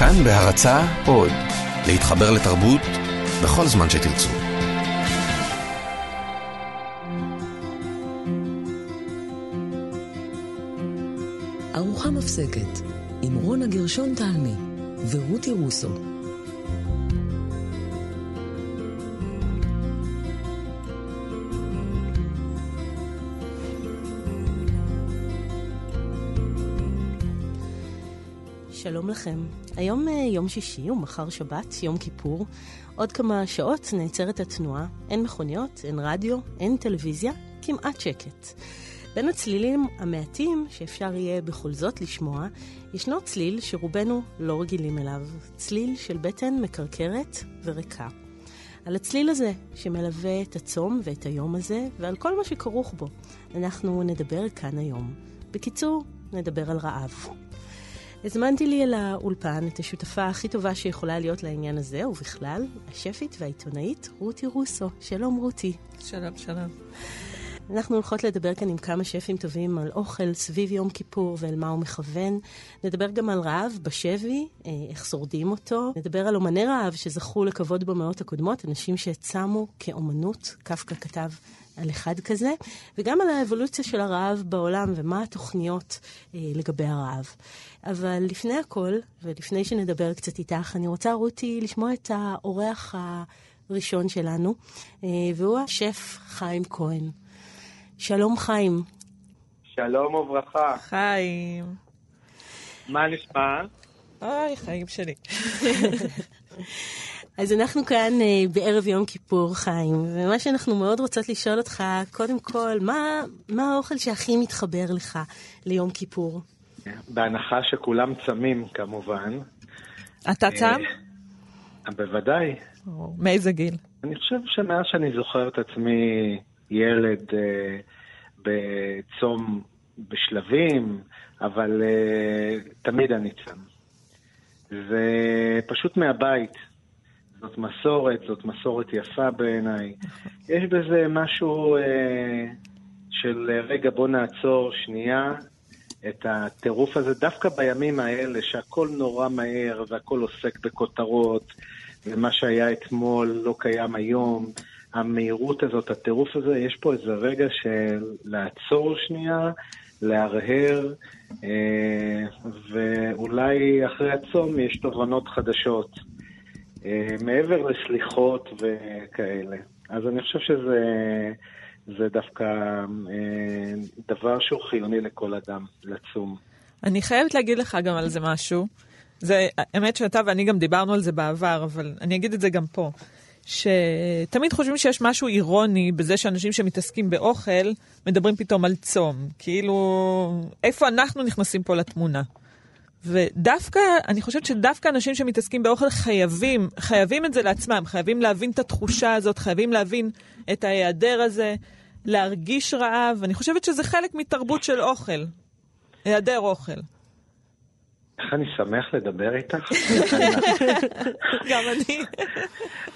כאן בהרצה עוד, להתחבר לתרבות בכל זמן שתרצו. ארוחה מפסקת עם רונה גרשון תלמי ורותי רוסו. שלום לכם. היום אה, יום שישי ומחר שבת, יום כיפור. עוד כמה שעות נעצרת התנועה. אין מכוניות, אין רדיו, אין טלוויזיה, כמעט שקט. בין הצלילים המעטים שאפשר יהיה בכל זאת לשמוע, ישנו צליל שרובנו לא רגילים אליו. צליל של בטן מקרקרת וריקה. על הצליל הזה שמלווה את הצום ואת היום הזה, ועל כל מה שכרוך בו, אנחנו נדבר כאן היום. בקיצור, נדבר על רעב. הזמנתי לי אל האולפן את השותפה הכי טובה שיכולה להיות לעניין הזה, ובכלל, השפית והעיתונאית רותי רוסו. שלום רותי. שלום, שלום. אנחנו הולכות לדבר כאן עם כמה שפים טובים על אוכל סביב יום כיפור ואל מה הוא מכוון. נדבר גם על רעב בשבי, אה, איך שורדים אותו. נדבר על אומני רעב שזכו לכבוד במאות הקודמות, אנשים שצמו כאומנות, קפקא כתב על אחד כזה, וגם על האבולוציה של הרעב בעולם ומה התוכניות אה, לגבי הרעב. אבל לפני הכל, ולפני שנדבר קצת איתך, אני רוצה, רותי, לשמוע את האורח הראשון שלנו, אה, והוא השף חיים כהן. שלום חיים. שלום וברכה. חיים. מה נשמע? אוי, חיים שלי. אז אנחנו כאן uh, בערב יום כיפור, חיים, ומה שאנחנו מאוד רוצות לשאול אותך, קודם כל, מה, מה האוכל שהכי מתחבר לך ליום כיפור? בהנחה שכולם צמים, כמובן. אתה צם? Uh, בוודאי. מאיזה גיל? אני חושב שמאז שאני זוכר את עצמי ילד uh, בצום בשלבים, אבל uh, תמיד אני צם. ופשוט מהבית. זאת מסורת, זאת מסורת יפה בעיניי. יש בזה משהו אה, של רגע בוא נעצור שנייה את הטירוף הזה, דווקא בימים האלה שהכל נורא מהר והכל עוסק בכותרות, ומה שהיה אתמול לא קיים היום. המהירות הזאת, הטירוף הזה, יש פה איזה רגע של לעצור שנייה, להרהר, אה, ואולי אחרי הצום יש תובנות חדשות. אה, מעבר לסליחות וכאלה. אז אני חושב שזה זה דווקא אה, דבר שהוא חיוני לכל אדם, לצום. אני חייבת להגיד לך גם על זה משהו. זה, האמת שאתה ואני גם דיברנו על זה בעבר, אבל אני אגיד את זה גם פה. שתמיד חושבים שיש משהו אירוני בזה שאנשים שמתעסקים באוכל מדברים פתאום על צום. כאילו, איפה אנחנו נכנסים פה לתמונה? ודווקא, אני חושבת שדווקא אנשים שמתעסקים באוכל חייבים, חייבים את זה לעצמם, חייבים להבין את התחושה הזאת, חייבים להבין את ההיעדר הזה, להרגיש רעב. אני חושבת שזה חלק מתרבות של אוכל, היעדר אוכל. איך אני שמח לדבר איתך. גם אני.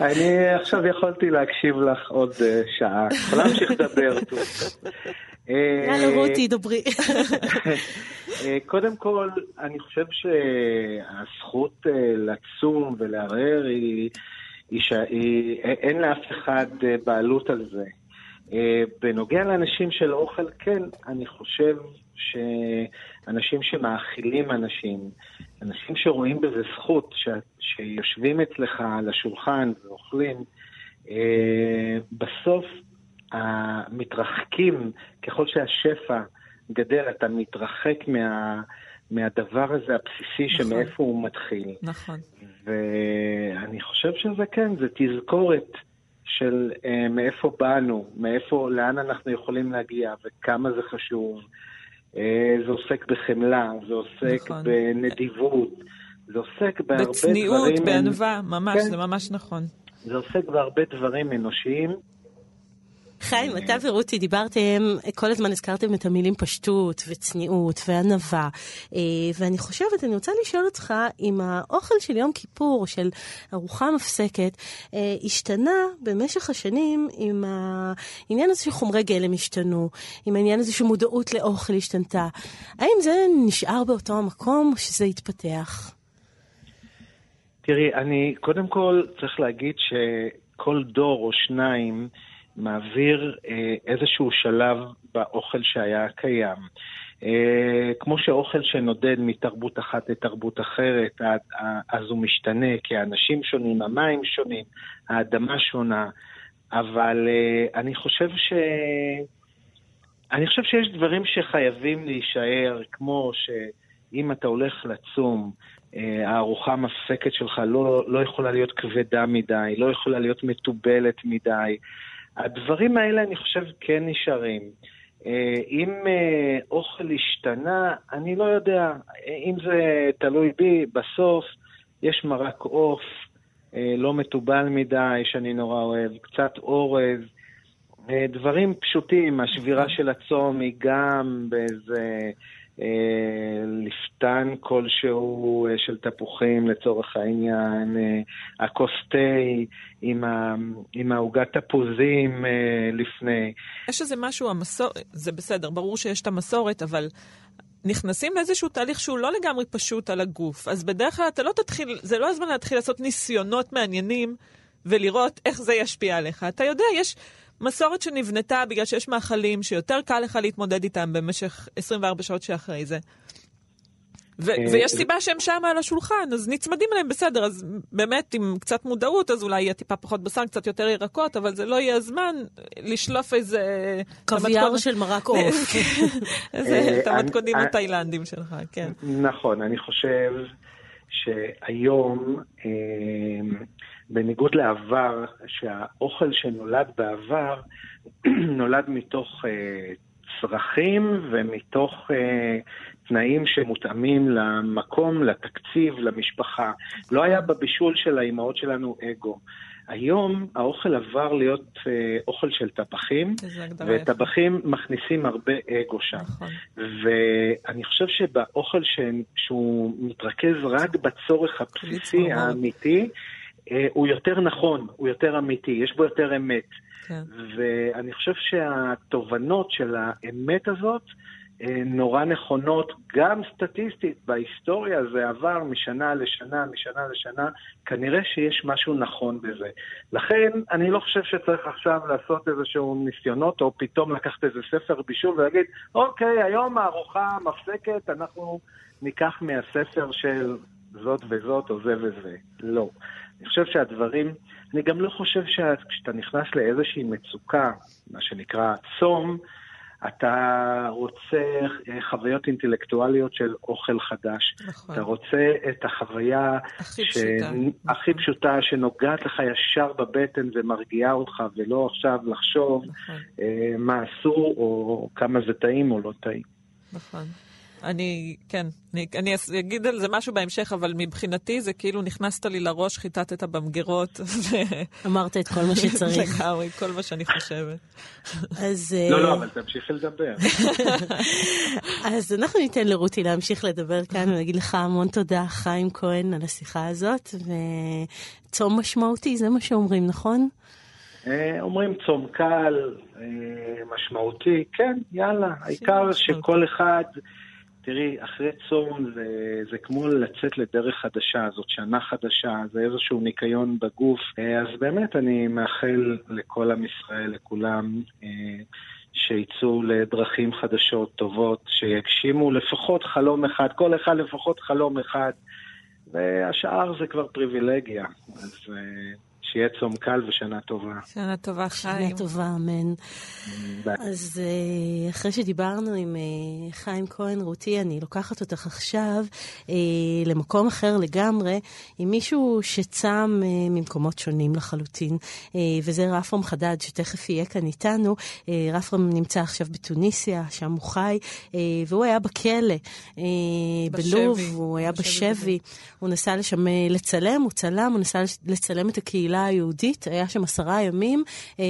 אני עכשיו יכולתי להקשיב לך עוד שעה. יכולה להמשיך לדבר. יאללה רותי, דברי. קודם כל, אני חושב שהזכות לצום ולערער היא, היא, היא, אין לאף אחד בעלות על זה. בנוגע לאנשים של אוכל, כן, אני חושב שאנשים שמאכילים אנשים, אנשים שרואים בזה זכות, ש... שיושבים אצלך על השולחן ואוכלים, בסוף המתרחקים, ככל שהשפע גדל, אתה מתרחק מה, מהדבר הזה הבסיסי נכון. שמאיפה הוא מתחיל. נכון. ואני חושב שזה כן, זה תזכורת של אה, מאיפה באנו, מאיפה, לאן אנחנו יכולים להגיע וכמה זה חשוב. אה, זה עוסק בחמלה, זה עוסק נכון. בנדיבות, זה עוסק בהרבה בצניעות, דברים... בצניעות, בענווה, ממש, כן. זה ממש נכון. זה עוסק בהרבה דברים אנושיים. חיים, אתה ורותי דיברתם, כל הזמן הזכרתם את המילים פשטות וצניעות וענווה, ואני חושבת, אני רוצה לשאול אותך אם האוכל של יום כיפור, של ארוחה מפסקת, השתנה במשך השנים עם העניין הזה שחומרי גלם השתנו, עם העניין הזה שמודעות לאוכל השתנתה. האם זה נשאר באותו המקום או שזה התפתח? תראי, אני קודם כל צריך להגיד שכל דור או שניים מעביר אה, איזשהו שלב באוכל שהיה קיים. אה, כמו שאוכל שנודד מתרבות אחת לתרבות אחרת, אז הוא משתנה, כי האנשים שונים, המים שונים, האדמה שונה, אבל אה, אני חושב ש... אני חושב שיש דברים שחייבים להישאר, כמו שאם אתה הולך לצום, הארוחה המפסקת שלך לא, לא יכולה להיות כבדה מדי, לא יכולה להיות מתובלת מדי. הדברים האלה, אני חושב, כן נשארים. אה, אם אה, אוכל השתנה, אני לא יודע. אם זה תלוי בי, בסוף יש מרק עוף, לא מתובל מדי, שאני נורא אוהב, קצת אורז. דברים פשוטים, השבירה של הצום היא גם באיזה אה, לפתן כלשהו אה, של תפוחים לצורך העניין, אה, הכוס תה עם העוגת תפוזים לפני. יש איזה משהו, המסור... זה בסדר, ברור שיש את המסורת, אבל נכנסים לאיזשהו תהליך שהוא לא לגמרי פשוט על הגוף. אז בדרך כלל אתה לא תתחיל, זה לא הזמן להתחיל לעשות ניסיונות מעניינים ולראות איך זה ישפיע עליך. אתה יודע, יש... מסורת שנבנתה בגלל שיש מאכלים שיותר קל לך להתמודד איתם במשך 24 שעות שאחרי זה. ו- אה, ויש סיבה שהם שם על השולחן, אז נצמדים אליהם בסדר, אז באמת עם קצת מודעות, אז אולי יהיה טיפה פחות בשר, קצת יותר ירקות, אבל זה לא יהיה הזמן לשלוף איזה... קוויאר של מרק עוף. איזה אה, את המתכונים התאילנדים שלך, כן. נכון, אני חושב שהיום בניגוד לעבר, שהאוכל שנולד בעבר נולד מתוך uh, צרכים ומתוך uh, תנאים שמותאמים למקום, לתקציב, למשפחה. לא היה בבישול של האימהות שלנו אגו. היום האוכל עבר להיות אה, אוכל של טבחים, וטבחים מכניסים הרבה אגו שם. נכון. ואני חושב שבאוכל ש... שהוא מתרכז רק בצורך הבסיסי, האמיתי, אה, הוא יותר נכון, הוא יותר אמיתי, יש בו יותר אמת. כן. ואני חושב שהתובנות של האמת הזאת אה, נורא נכונות, גם סטטיסטית, בהיסטוריה זה עבר משנה לשנה, משנה לשנה, כנראה שיש משהו נכון בזה. לכן, אני לא חושב שצריך עכשיו לעשות איזשהו ניסיונות, או פתאום לקחת איזה ספר בישול ולהגיד, אוקיי, היום הארוחה מפסקת, אנחנו ניקח מהספר של זאת וזאת או זה וזה. לא. אני חושב שהדברים, אני גם לא חושב שכשאתה נכנס לאיזושהי מצוקה, מה שנקרא צום, אתה רוצה אה, חוויות אינטלקטואליות של אוכל חדש. נכון. אתה רוצה את החוויה הכי, ש... פשוטה. הכי פשוטה, שנוגעת לך ישר בבטן ומרגיעה אותך, ולא עכשיו לחשוב נכון. אה, מה אסור, או כמה זה טעים או לא טעים. נכון. אני, כן, אני, אני אגיד על זה משהו בהמשך, אבל מבחינתי זה כאילו נכנסת לי לראש, חיטטת במגירות. אמרת את כל מה שצריך. לגמרי, כל מה שאני חושבת. אז... לא, לא, אבל תמשיכי לדבר. אז אנחנו ניתן לרותי להמשיך לדבר כאן, ונגיד לך המון תודה, חיים כהן, על השיחה הזאת, וצום משמעותי, זה מה שאומרים, נכון? אה, אומרים צום קל, אה, משמעותי, כן, יאללה, העיקר שכל אחד... תראי, אחרי צום זה, זה כמו לצאת לדרך חדשה, זאת שנה חדשה, זה איזשהו ניקיון בגוף. אה, אז באמת אני מאחל לכל עם ישראל, לכולם, אה, שיצאו לדרכים חדשות, טובות, שיגשימו לפחות חלום אחד, כל אחד לפחות חלום אחד, והשאר זה כבר פריבילגיה. אז אה, שיהיה צום קל ושנה טובה. שנה טובה, חיים. שנה טובה, אמן. אז אה, אחרי שדיברנו עם אה, חיים כהן, רותי, אני לוקחת אותך עכשיו אה, למקום אחר לגמרי, עם מישהו שצם ממקומות שונים לחלוטין, וזה רפרם חדד, שתכף יהיה כאן איתנו. רפרם נמצא עכשיו בתוניסיה, שם הוא חי, והוא היה בכלא, בלוב, הוא היה בשבי. הוא נסע לשם לצלם, הוא צלם, הוא נסע לצלם את הקהילה הקהילה היהודית, היה שם עשרה ימים,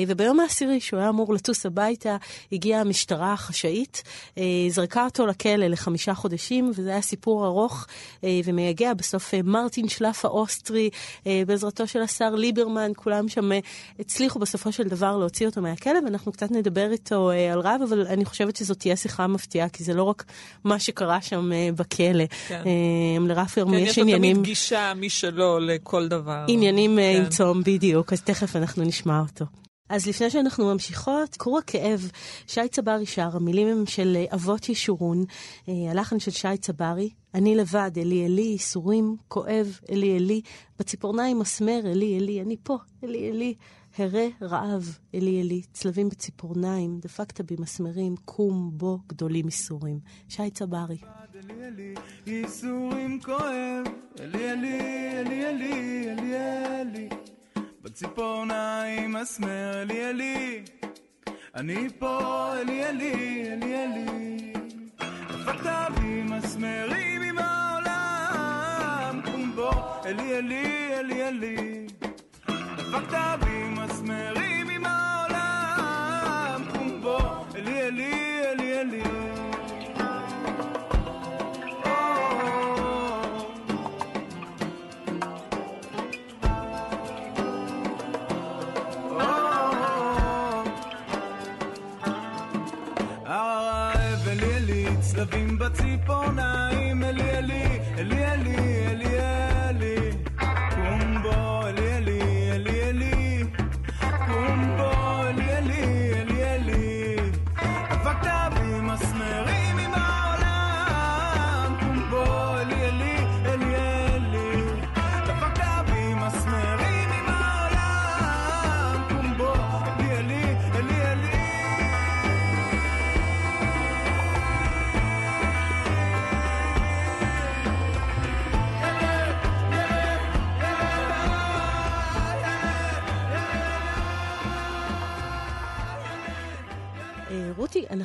וביום העשירי, שהוא היה אמור לטוס הביתה, הגיעה המשטרה החשאית, זרקה אותו לכלא לחמישה חודשים, וזה היה סיפור ארוך ומייגע. בסוף מרטין שלף האוסטרי, בעזרתו של השר ליברמן, כולם שם הצליחו בסופו של דבר להוציא אותו מהכלא, ואנחנו קצת נדבר איתו על רב, אבל אני חושבת שזאת תהיה שיחה מפתיעה, כי זה לא רק מה שקרה שם בכלא. כן. לרפי כן, יש לו תמיד גישה משלו לכל דבר. עניינים כן. עם צום, בדיוק, אז תכף אנחנו נשמע אותו. אז לפני שאנחנו ממשיכות, קרוא הכאב, שי צברי שר, המילים הם של אבות ישורון, הלחן של שי צברי, אני לבד, אלי אלי, ייסורים, כואב, אלי אלי, בציפורניים מסמר, אלי אלי, אני פה, אלי אלי, הרה רעב, אלי אלי, צלבים בציפורניים, דפקת בי מסמרים, קום בו גדולים ייסורים. שי צברי. אלי אלי, ייסורים כואב, אלי אלי, אלי אלי, אלי אלי, בציפורניים מסמר, אלי אלי, אני פה, אלי אלי, אלי אלי, דפקת בי מסמרים עם העולם, קום בו, אלי אלי, אלי אלי, דפקת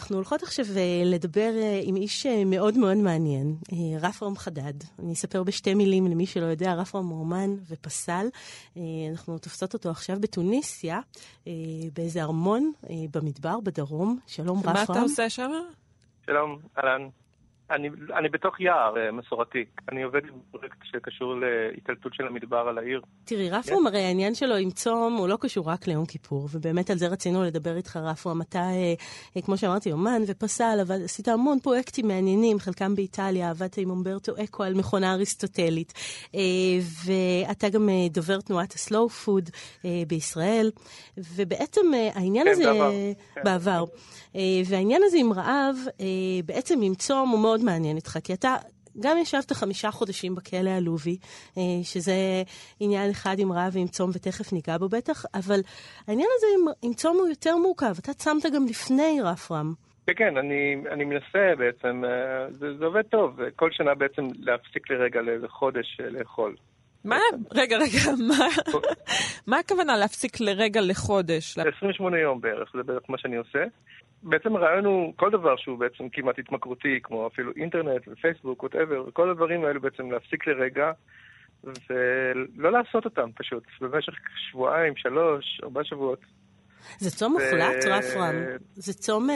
אנחנו הולכות עכשיו לדבר עם איש מאוד מאוד מעניין, רפרם חדד. אני אספר בשתי מילים למי שלא יודע, רפרם הוא אומן ופסל. אנחנו תופסות אותו עכשיו בתוניסיה, באיזה ארמון במדבר, בדרום. שלום, רפרם. מה אתה עושה שם? שלום, אהלן. אני, אני בתוך יער מסורתי. אני עובד עם פרויקט שקשור להתעלטות של המדבר על העיר. תראי, רפרום, הרי העניין שלו עם צום הוא לא קשור רק ליום כיפור, ובאמת על זה רצינו לדבר איתך, רפרום. אתה, כמו שאמרתי, אומן ופסל, אבל עשית המון פרויקטים מעניינים, חלקם באיטליה, עבדת עם אומברטו אקו על מכונה אריסטוטלית, ואתה גם דובר תנועת הסלואו פוד בישראל, ובעצם העניין כן, הזה... בעבר. בעבר. והעניין הזה עם רעב, בעצם עם צום הוא מאוד מעניין איתך, כי אתה גם ישבת חמישה חודשים בכלא הלובי, שזה עניין אחד עם רעב ועם צום, ותכף ניגע בו בטח, אבל העניין הזה עם, עם צום הוא יותר מורכב. אתה צמת גם לפני רפרם. כן, כן, אני, אני מנסה בעצם, זה, זה עובד טוב, כל שנה בעצם להפסיק לרגע לאיזה חודש לאכול. מה? רגע, רגע, מה, מה הכוונה להפסיק לרגע לחודש? 28 יום בערך, זה בערך מה שאני עושה. בעצם הרעיון הוא כל דבר שהוא בעצם כמעט התמכרותי, כמו אפילו אינטרנט ופייסבוק, ווטאבר, כל הדברים האלו בעצם להפסיק לרגע ולא לעשות אותם פשוט, במשך שבועיים, שלוש, ארבעה שבועות. זה צום מוחלט, ו... רפרם? זה צום אה,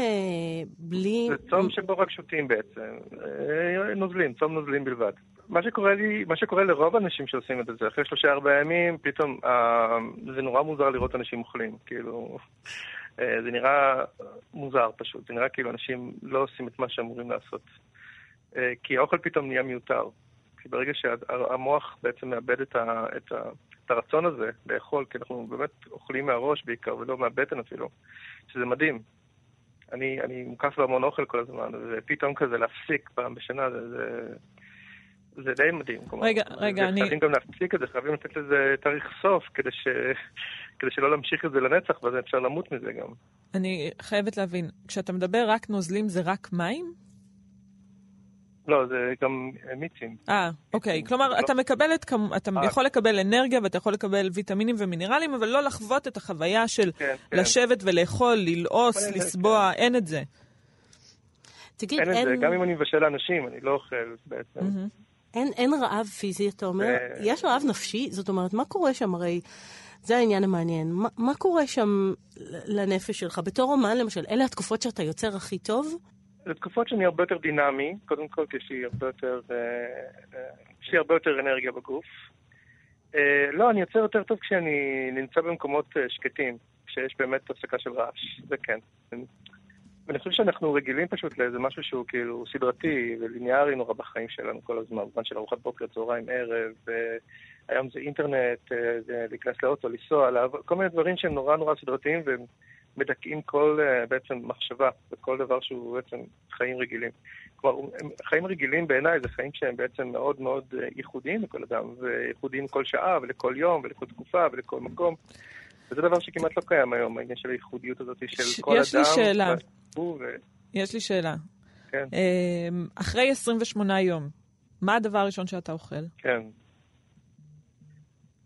בלי... זה צום שבו רק שותים בעצם, אה, נוזלים, צום נוזלים בלבד. מה שקורה לי, מה שקורה לרוב האנשים שעושים את זה, אחרי שלושה ארבעה ימים, פתאום אה, זה נורא מוזר לראות אנשים אוכלים, כאילו... זה נראה מוזר פשוט, זה נראה כאילו אנשים לא עושים את מה שאמורים לעשות. כי האוכל פתאום נהיה מיותר. כי ברגע שהמוח בעצם מאבד את, ה, את, ה, את הרצון הזה לאכול, כי אנחנו באמת אוכלים מהראש בעיקר, ולא מהבטן אפילו, שזה מדהים. אני, אני מוקף בהמון אוכל כל הזמן, ופתאום כזה להפסיק פעם בשנה, זה, זה, זה די מדהים. רגע, כלומר, רגע, אני... חייבים גם להפסיק את זה, חייבים לתת לזה תאריך סוף, כדי, ש... כדי שלא להמשיך את זה לנצח, ואז אפשר למות מזה גם. אני חייבת להבין, כשאתה מדבר רק נוזלים, זה רק מים? לא, זה גם מיצים. אה, אוקיי. כלומר, לא. אתה מקבל את, אתה אה. יכול לקבל אנרגיה ואתה יכול לקבל ויטמינים ומינרלים, אבל לא לחוות את החוויה של כן, לשבת כן. ולאכול, ללעוס, לסבוע, כן. אין את זה. תגיד, אין... אין את זה, גם אם אני מבשל לאנשים, אני לא אוכל בעצם. אין, אין רעב פיזי, אתה אומר? יש רעב נפשי? זאת אומרת, מה קורה שם? הרי זה העניין המעניין. מה, מה קורה שם לנפש שלך? בתור אומן, למשל, אלה התקופות שאתה יוצר הכי טוב? זה תקופות שאני הרבה יותר דינמי, קודם כל כי יש לי הרבה יותר, אה, אה, הרבה יותר אנרגיה בגוף. אה, לא, אני יוצר יותר טוב כשאני נמצא במקומות שקטים, כשיש באמת הפסקה של רעש, זה כן. ואני חושב שאנחנו רגילים פשוט לאיזה משהו שהוא כאילו סדרתי וליניארי נורא בחיים שלנו כל הזמן, בזמן של ארוחת בוקר, צהריים, ערב, היום זה אינטרנט, זה להיכנס לאוטו, לנסוע, כל מיני דברים שהם נורא נורא סדרתיים והם מדכאים כל uh, בעצם מחשבה וכל דבר שהוא בעצם חיים רגילים. כלומר, חיים רגילים בעיניי זה חיים שהם בעצם מאוד מאוד uh, ייחודיים לכל אדם, וייחודיים כל שעה ולכל יום ולכל תקופה ולכל מקום. וזה דבר שכמעט לא קיים היום, העניין של הייחודיות הזאת של ש- כל יש אדם. יש לי שאלה. ו... יש לי שאלה. כן. אחרי 28 יום, מה הדבר הראשון שאתה אוכל? כן.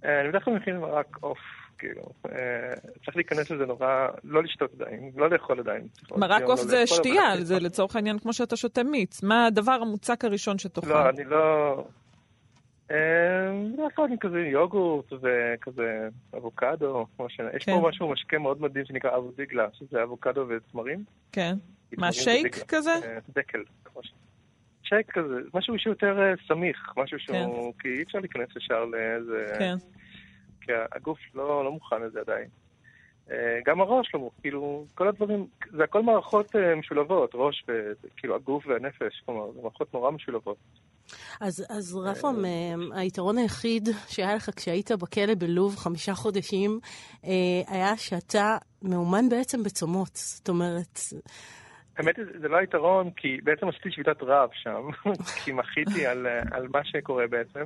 אה, אני בדרך כלל מכין רק עוף. כאילו, אה, צריך להיכנס לזה נורא, לא לשתות עדיין, לא לאכול עדיין. מרק עוף לא זה שתייה, זה לצורך העניין כמו שאתה שותה מיץ. מה הדבר המוצק הראשון שתאכל? לא, אני לא... בדרך כלל אני כזה יוגורט וכזה אבוקדו, יש פה כן. משהו משקה מאוד מדהים שנקרא אבודיגלה, שזה אבוקדו ותמרים. כן. מה, שייק כזה? אה, דקל. שייק כזה, משהו שיותר אה, סמיך, משהו שהוא, כן. כי אי אפשר להיכנס ישר לאיזה... כן. כי הגוף לא, לא מוכן לזה עדיין. אה, גם הראש לא מוכן, כאילו, כל הדברים, זה הכל מערכות אה, משולבות, ראש וכאילו הגוף והנפש, כלומר, זה מערכות נורא משולבות. אז, אז רפאם, היתרון היחיד שהיה לך כשהיית בכלא בלוב חמישה חודשים, היה שאתה מאומן בעצם בצומות. זאת אומרת... האמת היא, זה לא היתרון, כי בעצם עשיתי שביתת רעב שם, כי מחיתי על, על מה שקורה בעצם.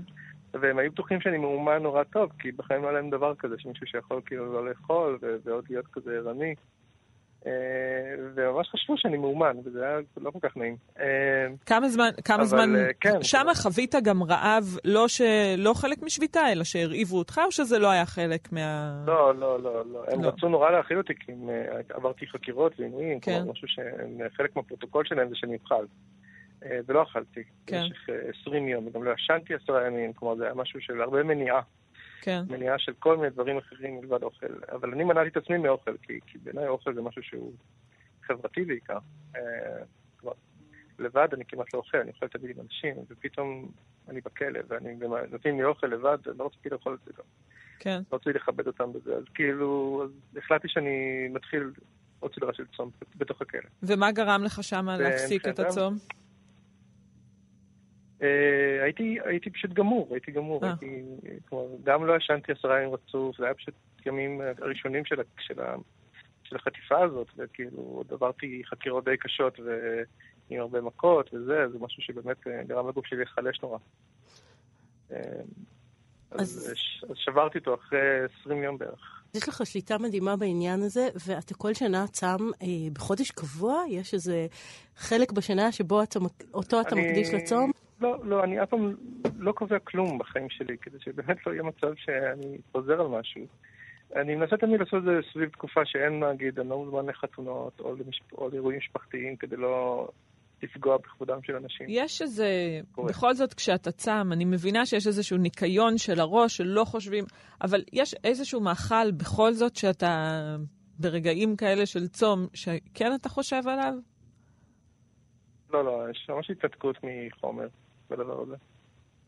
והם היו בטוחים שאני מאומן נורא טוב, כי בחיים לא היה להם דבר כזה, שמישהו שיכול כאילו לא לאכול ועוד להיות כזה ערני. אה, וממש חשבו שאני מאומן, וזה היה לא כל כך נעים. אה, כמה זמן, כמה אבל, זמן, אה, כן. שם חווית גם רעב, לא, ש... לא חלק משביתה, אלא שהרעיבו אותך, או שזה לא היה חלק מה... לא, לא, לא, לא. הם לא. רצו נורא להכיל אותי, כי עברתי חקירות ועינויים, כן. כלומר משהו שחלק מהפרוטוקול שלהם זה שאני אוכל. ולא אכלתי כן. במשך 20 יום, וגם לא ישנתי עשרה ימים, כלומר זה היה משהו של הרבה מניעה. כן. מניעה של כל מיני דברים אחרים מלבד אוכל. אבל אני מנעתי את עצמי מאוכל, כי, כי בעיניי אוכל זה משהו שהוא חברתי בעיקר. אה, כלומר, לבד אני כמעט לא אוכל, אני אוכל תמיד עם אנשים, ופתאום אני בכלא, ואני נותנים לי אוכל לבד, לא רציתי לאכול את זה גם. כן. לא רציתי לכבד אותם בזה, אז כאילו, אז החלטתי שאני מתחיל עוד סדרה של צום בתוך הכלא. ומה גרם לך שם להפסיק את הצום? אה, הייתי, הייתי פשוט גמור, הייתי גמור. אה. הייתי, כלומר, גם לא ישנתי עשרה ימים רצוף, זה היה פשוט ימים הראשונים של, של, של החטיפה הזאת, וכאילו עוד עברתי חקירות די קשות ועם הרבה מכות וזה, זה משהו שבאמת אה, גרם לגוף שלי להיחלש נורא. אז, אז... שברתי אותו אחרי 20 יום בערך. יש לך שליטה מדהימה בעניין הזה, ואתה כל שנה צם אה, בחודש קבוע? יש איזה חלק בשנה שבו אתה, אותו אתה אני... מקדיש לצום? לא, לא, אני אף פעם לא קובע כלום בחיים שלי, כדי שבאמת לא יהיה מצב שאני חוזר על משהו. אני מנסה תמיד לעשות את זה סביב תקופה שאין, נגיד, אני לא מוזמן לחתונות או, למשפ... או לאירועים משפחתיים כדי לא לפגוע בכבודם של אנשים. יש איזה, קורה. בכל זאת כשאתה צם, אני מבינה שיש איזשהו ניקיון של הראש שלא חושבים, אבל יש איזשהו מאכל בכל זאת שאתה, ברגעים כאלה של צום, שכן אתה חושב עליו? לא, לא, יש ממש התנתקות מחומר. בדבר הזה.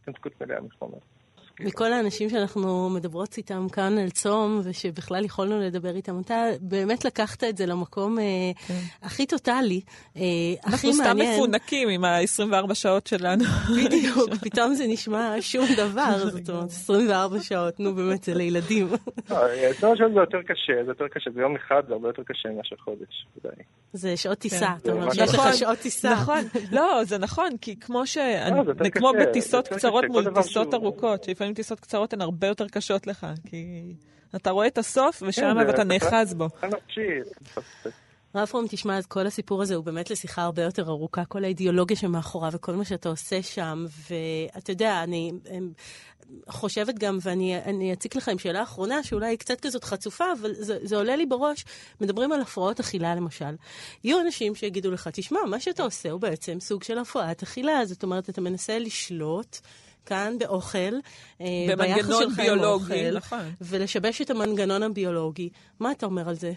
התנתקות מלאה מחומר. מכל האנשים שאנחנו מדברות איתם כאן על צום, ושבכלל יכולנו לדבר איתם, אתה באמת לקחת את זה למקום אה, כן. הכי טוטאלי, אה, הכי מעניין. אנחנו סתם מפונקים עם ה-24 שעות שלנו. בדיוק, פתאום זה נשמע שום דבר, זאת אומרת, 24 שעות, נו באמת, זה לילדים. 24 שעות זה יותר קשה, זה יותר קשה, זה יום אחד זה הרבה יותר קשה מאשר חודש, ודאי. זה שעות טיסה, כן. אתה אומר שיש לך נכון, שעות טיסה. נכון, לא, זה נכון, כי כמו ש... לא, כמו בטיסות קצרות מול טיסות ארוכות, לפעמים טיסות קצרות הן הרבה יותר קשות לך, כי אתה רואה את הסוף ושם כן, ואתה נאחז בו. רפרום, תשמע, אז כל הסיפור הזה הוא באמת לשיחה הרבה יותר ארוכה, כל האידיאולוגיה שמאחוריו וכל מה שאתה עושה שם, ואתה יודע, אני חושבת גם, ואני אציג לך עם שאלה אחרונה, שאולי היא קצת כזאת חצופה, אבל זה, זה עולה לי בראש, מדברים על הפרעות אכילה למשל. יהיו אנשים שיגידו לך, תשמע, מה שאתה עושה הוא בעצם סוג של הפרעת אכילה, זאת אומרת, אתה מנסה לשלוט. כאן באוכל, אה, במנגנון ביחס שלך עם ביולוגי, אוכל, נכון. ולשבש את המנגנון הביולוגי. מה אתה אומר על זה?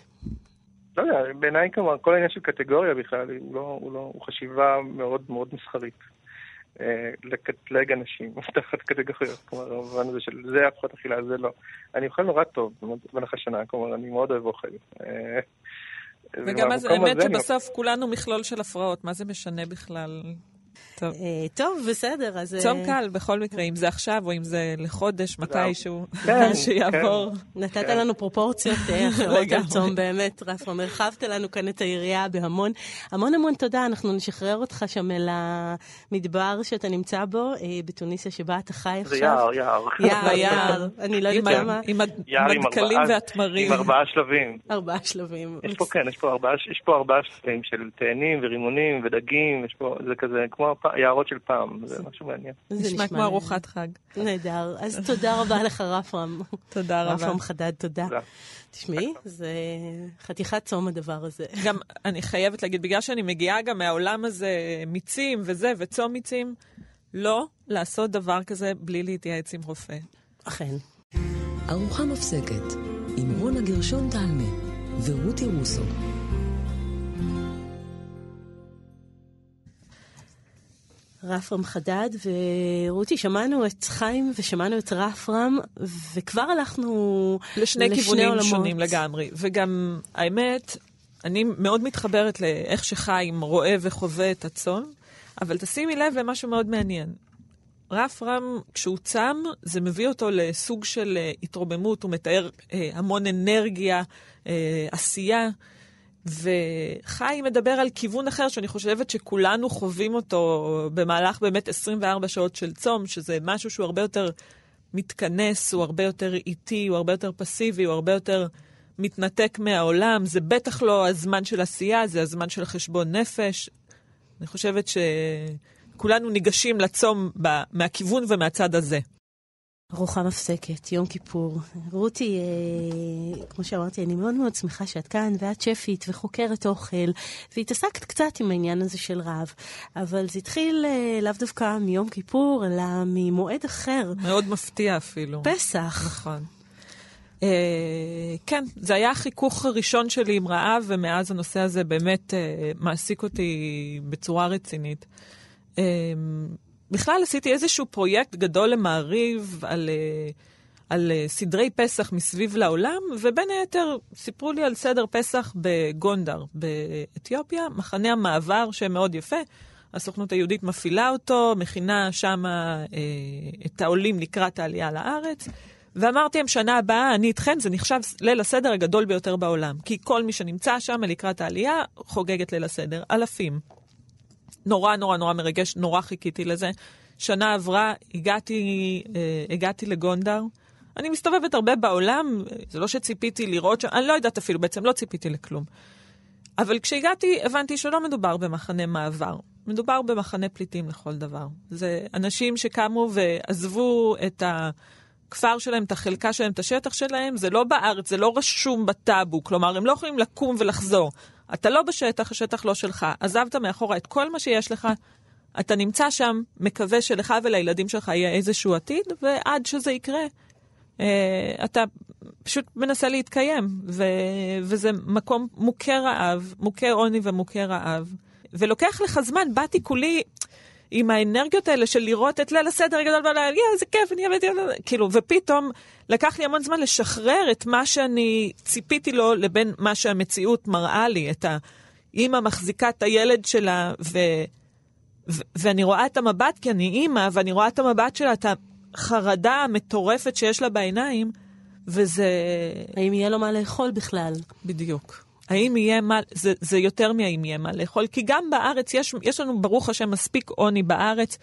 לא יודע, בעיניי כלומר, כל העניין של קטגוריה בכלל, הוא לא, הוא לא, הוא חשיבה מאוד מאוד מסחרית. אה, לקטלג אנשים תחת קטגוריות, כלומר, במובן הזה של זה הפחות אכילה, זה לא. אני אוכל נורא טוב במהלך השנה, כלומר, אני מאוד אוהב אוכל. אה, וגם אז האמת שבסוף כולנו מכלול של הפרעות, מה זה משנה בכלל? טוב. אה, טוב, בסדר, אז... אה, צום קל בכל מקרה, אם זה עכשיו או אם זה לחודש, מתישהו, כן, שיעבור. נתת כן. לנו פרופורציות אה, אחרות על. צום, באמת, רפרם. הרחבת לנו כאן את היריעה בהמון. המון המון תודה, אנחנו נשחרר אותך שם אל המדבר שאתה נמצא בו, אה, בתוניסיה שבה אתה חי עכשיו. זה יער, יער. יער, יער. אני לא יודעת עם ה- למה. עם ארבעה- והתמרים. עם ארבעה שלבים. ארבעה שלבים. יש פה, כן, יש פה ארבעה, יש פה ארבעה שלבים של תאנים ורימונים ודגים, יש פה, זה כזה כמו הפ- יערות של פעם, זה משהו מעניין. זה נשמע כמו ארוחת חג. נהדר. אז תודה רבה לך, רפרם. תודה רבה. רפרם חדד, תודה. תשמעי, זה חתיכת צום הדבר הזה. גם אני חייבת להגיד, בגלל שאני מגיעה גם מהעולם הזה, מיצים וזה, וצום מיצים, לא לעשות דבר כזה בלי להתייעץ עם רופא. אכן. ארוחה מפסקת עם רונה גרשון תלמי ורותי רוסו. רפרם חדד ורותי, שמענו את חיים ושמענו את רפרם, וכבר הלכנו לשני לשני כיוונים עולמות. שונים לגמרי. וגם, האמת, אני מאוד מתחברת לאיך שחיים רואה וחווה את הצום, אבל תשימי לב למשהו מאוד מעניין. רף רם, כשהוא צם, זה מביא אותו לסוג של אה, התרוממות, הוא מתאר אה, המון אנרגיה, אה, עשייה. וחיים מדבר על כיוון אחר, שאני חושבת שכולנו חווים אותו במהלך באמת 24 שעות של צום, שזה משהו שהוא הרבה יותר מתכנס, הוא הרבה יותר איטי, הוא הרבה יותר פסיבי, הוא הרבה יותר מתנתק מהעולם. זה בטח לא הזמן של עשייה, זה הזמן של חשבון נפש. אני חושבת שכולנו ניגשים לצום ב- מהכיוון ומהצד הזה. ארוחה מפסקת, יום כיפור. רותי, אה, כמו שאמרתי, אני מאוד מאוד שמחה שאת כאן, ואת שפית וחוקרת אוכל, והתעסקת קצת עם העניין הזה של רעב. אבל זה התחיל אה, לאו דווקא מיום כיפור, אלא ממועד אחר, מאוד מפתיע אפילו. פסח. נכון. Uh, כן, זה היה החיכוך הראשון שלי עם רעב, ומאז הנושא הזה באמת uh, מעסיק אותי בצורה רצינית. בכלל עשיתי איזשהו פרויקט גדול למעריב על, uh, על uh, סדרי פסח מסביב לעולם, ובין היתר סיפרו לי על סדר פסח בגונדר, באתיופיה, מחנה המעבר שמאוד יפה. הסוכנות היהודית מפעילה אותו, מכינה שם uh, את העולים לקראת העלייה לארץ. ואמרתי להם, שנה הבאה, אני איתכם, זה נחשב ליל הסדר הגדול ביותר בעולם. כי כל מי שנמצא שם לקראת העלייה, חוגג את ליל הסדר. אלפים. נורא נורא נורא מרגש, נורא חיכיתי לזה. שנה עברה, הגעתי, אה, הגעתי לגונדר. אני מסתובבת הרבה בעולם, זה לא שציפיתי לראות שם, אני לא יודעת אפילו, בעצם לא ציפיתי לכלום. אבל כשהגעתי, הבנתי שלא מדובר במחנה מעבר, מדובר במחנה פליטים לכל דבר. זה אנשים שקמו ועזבו את. הכפר שלהם, את החלקה שלהם, את השטח שלהם, זה לא בארץ, זה לא רשום בטאבו. כלומר, הם לא יכולים לקום ולחזור. אתה לא בשטח, השטח לא שלך. עזבת מאחורה את כל מה שיש לך, אתה נמצא שם, מקווה שלך ולילדים שלך יהיה איזשהו עתיד, ועד שזה יקרה, אה, אתה פשוט מנסה להתקיים. ו- וזה מקום מוכה רעב, מוכה עוני ומוכה רעב. ולוקח לך זמן, באתי כולי... עם האנרגיות האלה של לראות את ליל הסדר הגדול בלילה, יא, איזה כיף, אני אוהבת, כאילו, ופתאום לקח לי המון זמן לשחרר את מה שאני ציפיתי לו לבין מה שהמציאות מראה לי, את האימא מחזיקה את הילד שלה, ו, ו, ואני רואה את המבט, כי אני אימא, ואני רואה את המבט שלה, את החרדה המטורפת שיש לה בעיניים, וזה... האם יהיה לו מה לאכול בכלל? בדיוק. האם יהיה מה, זה, זה יותר מהאם יהיה מה לאכול, כי גם בארץ יש, יש לנו ברוך השם מספיק עוני בארץ,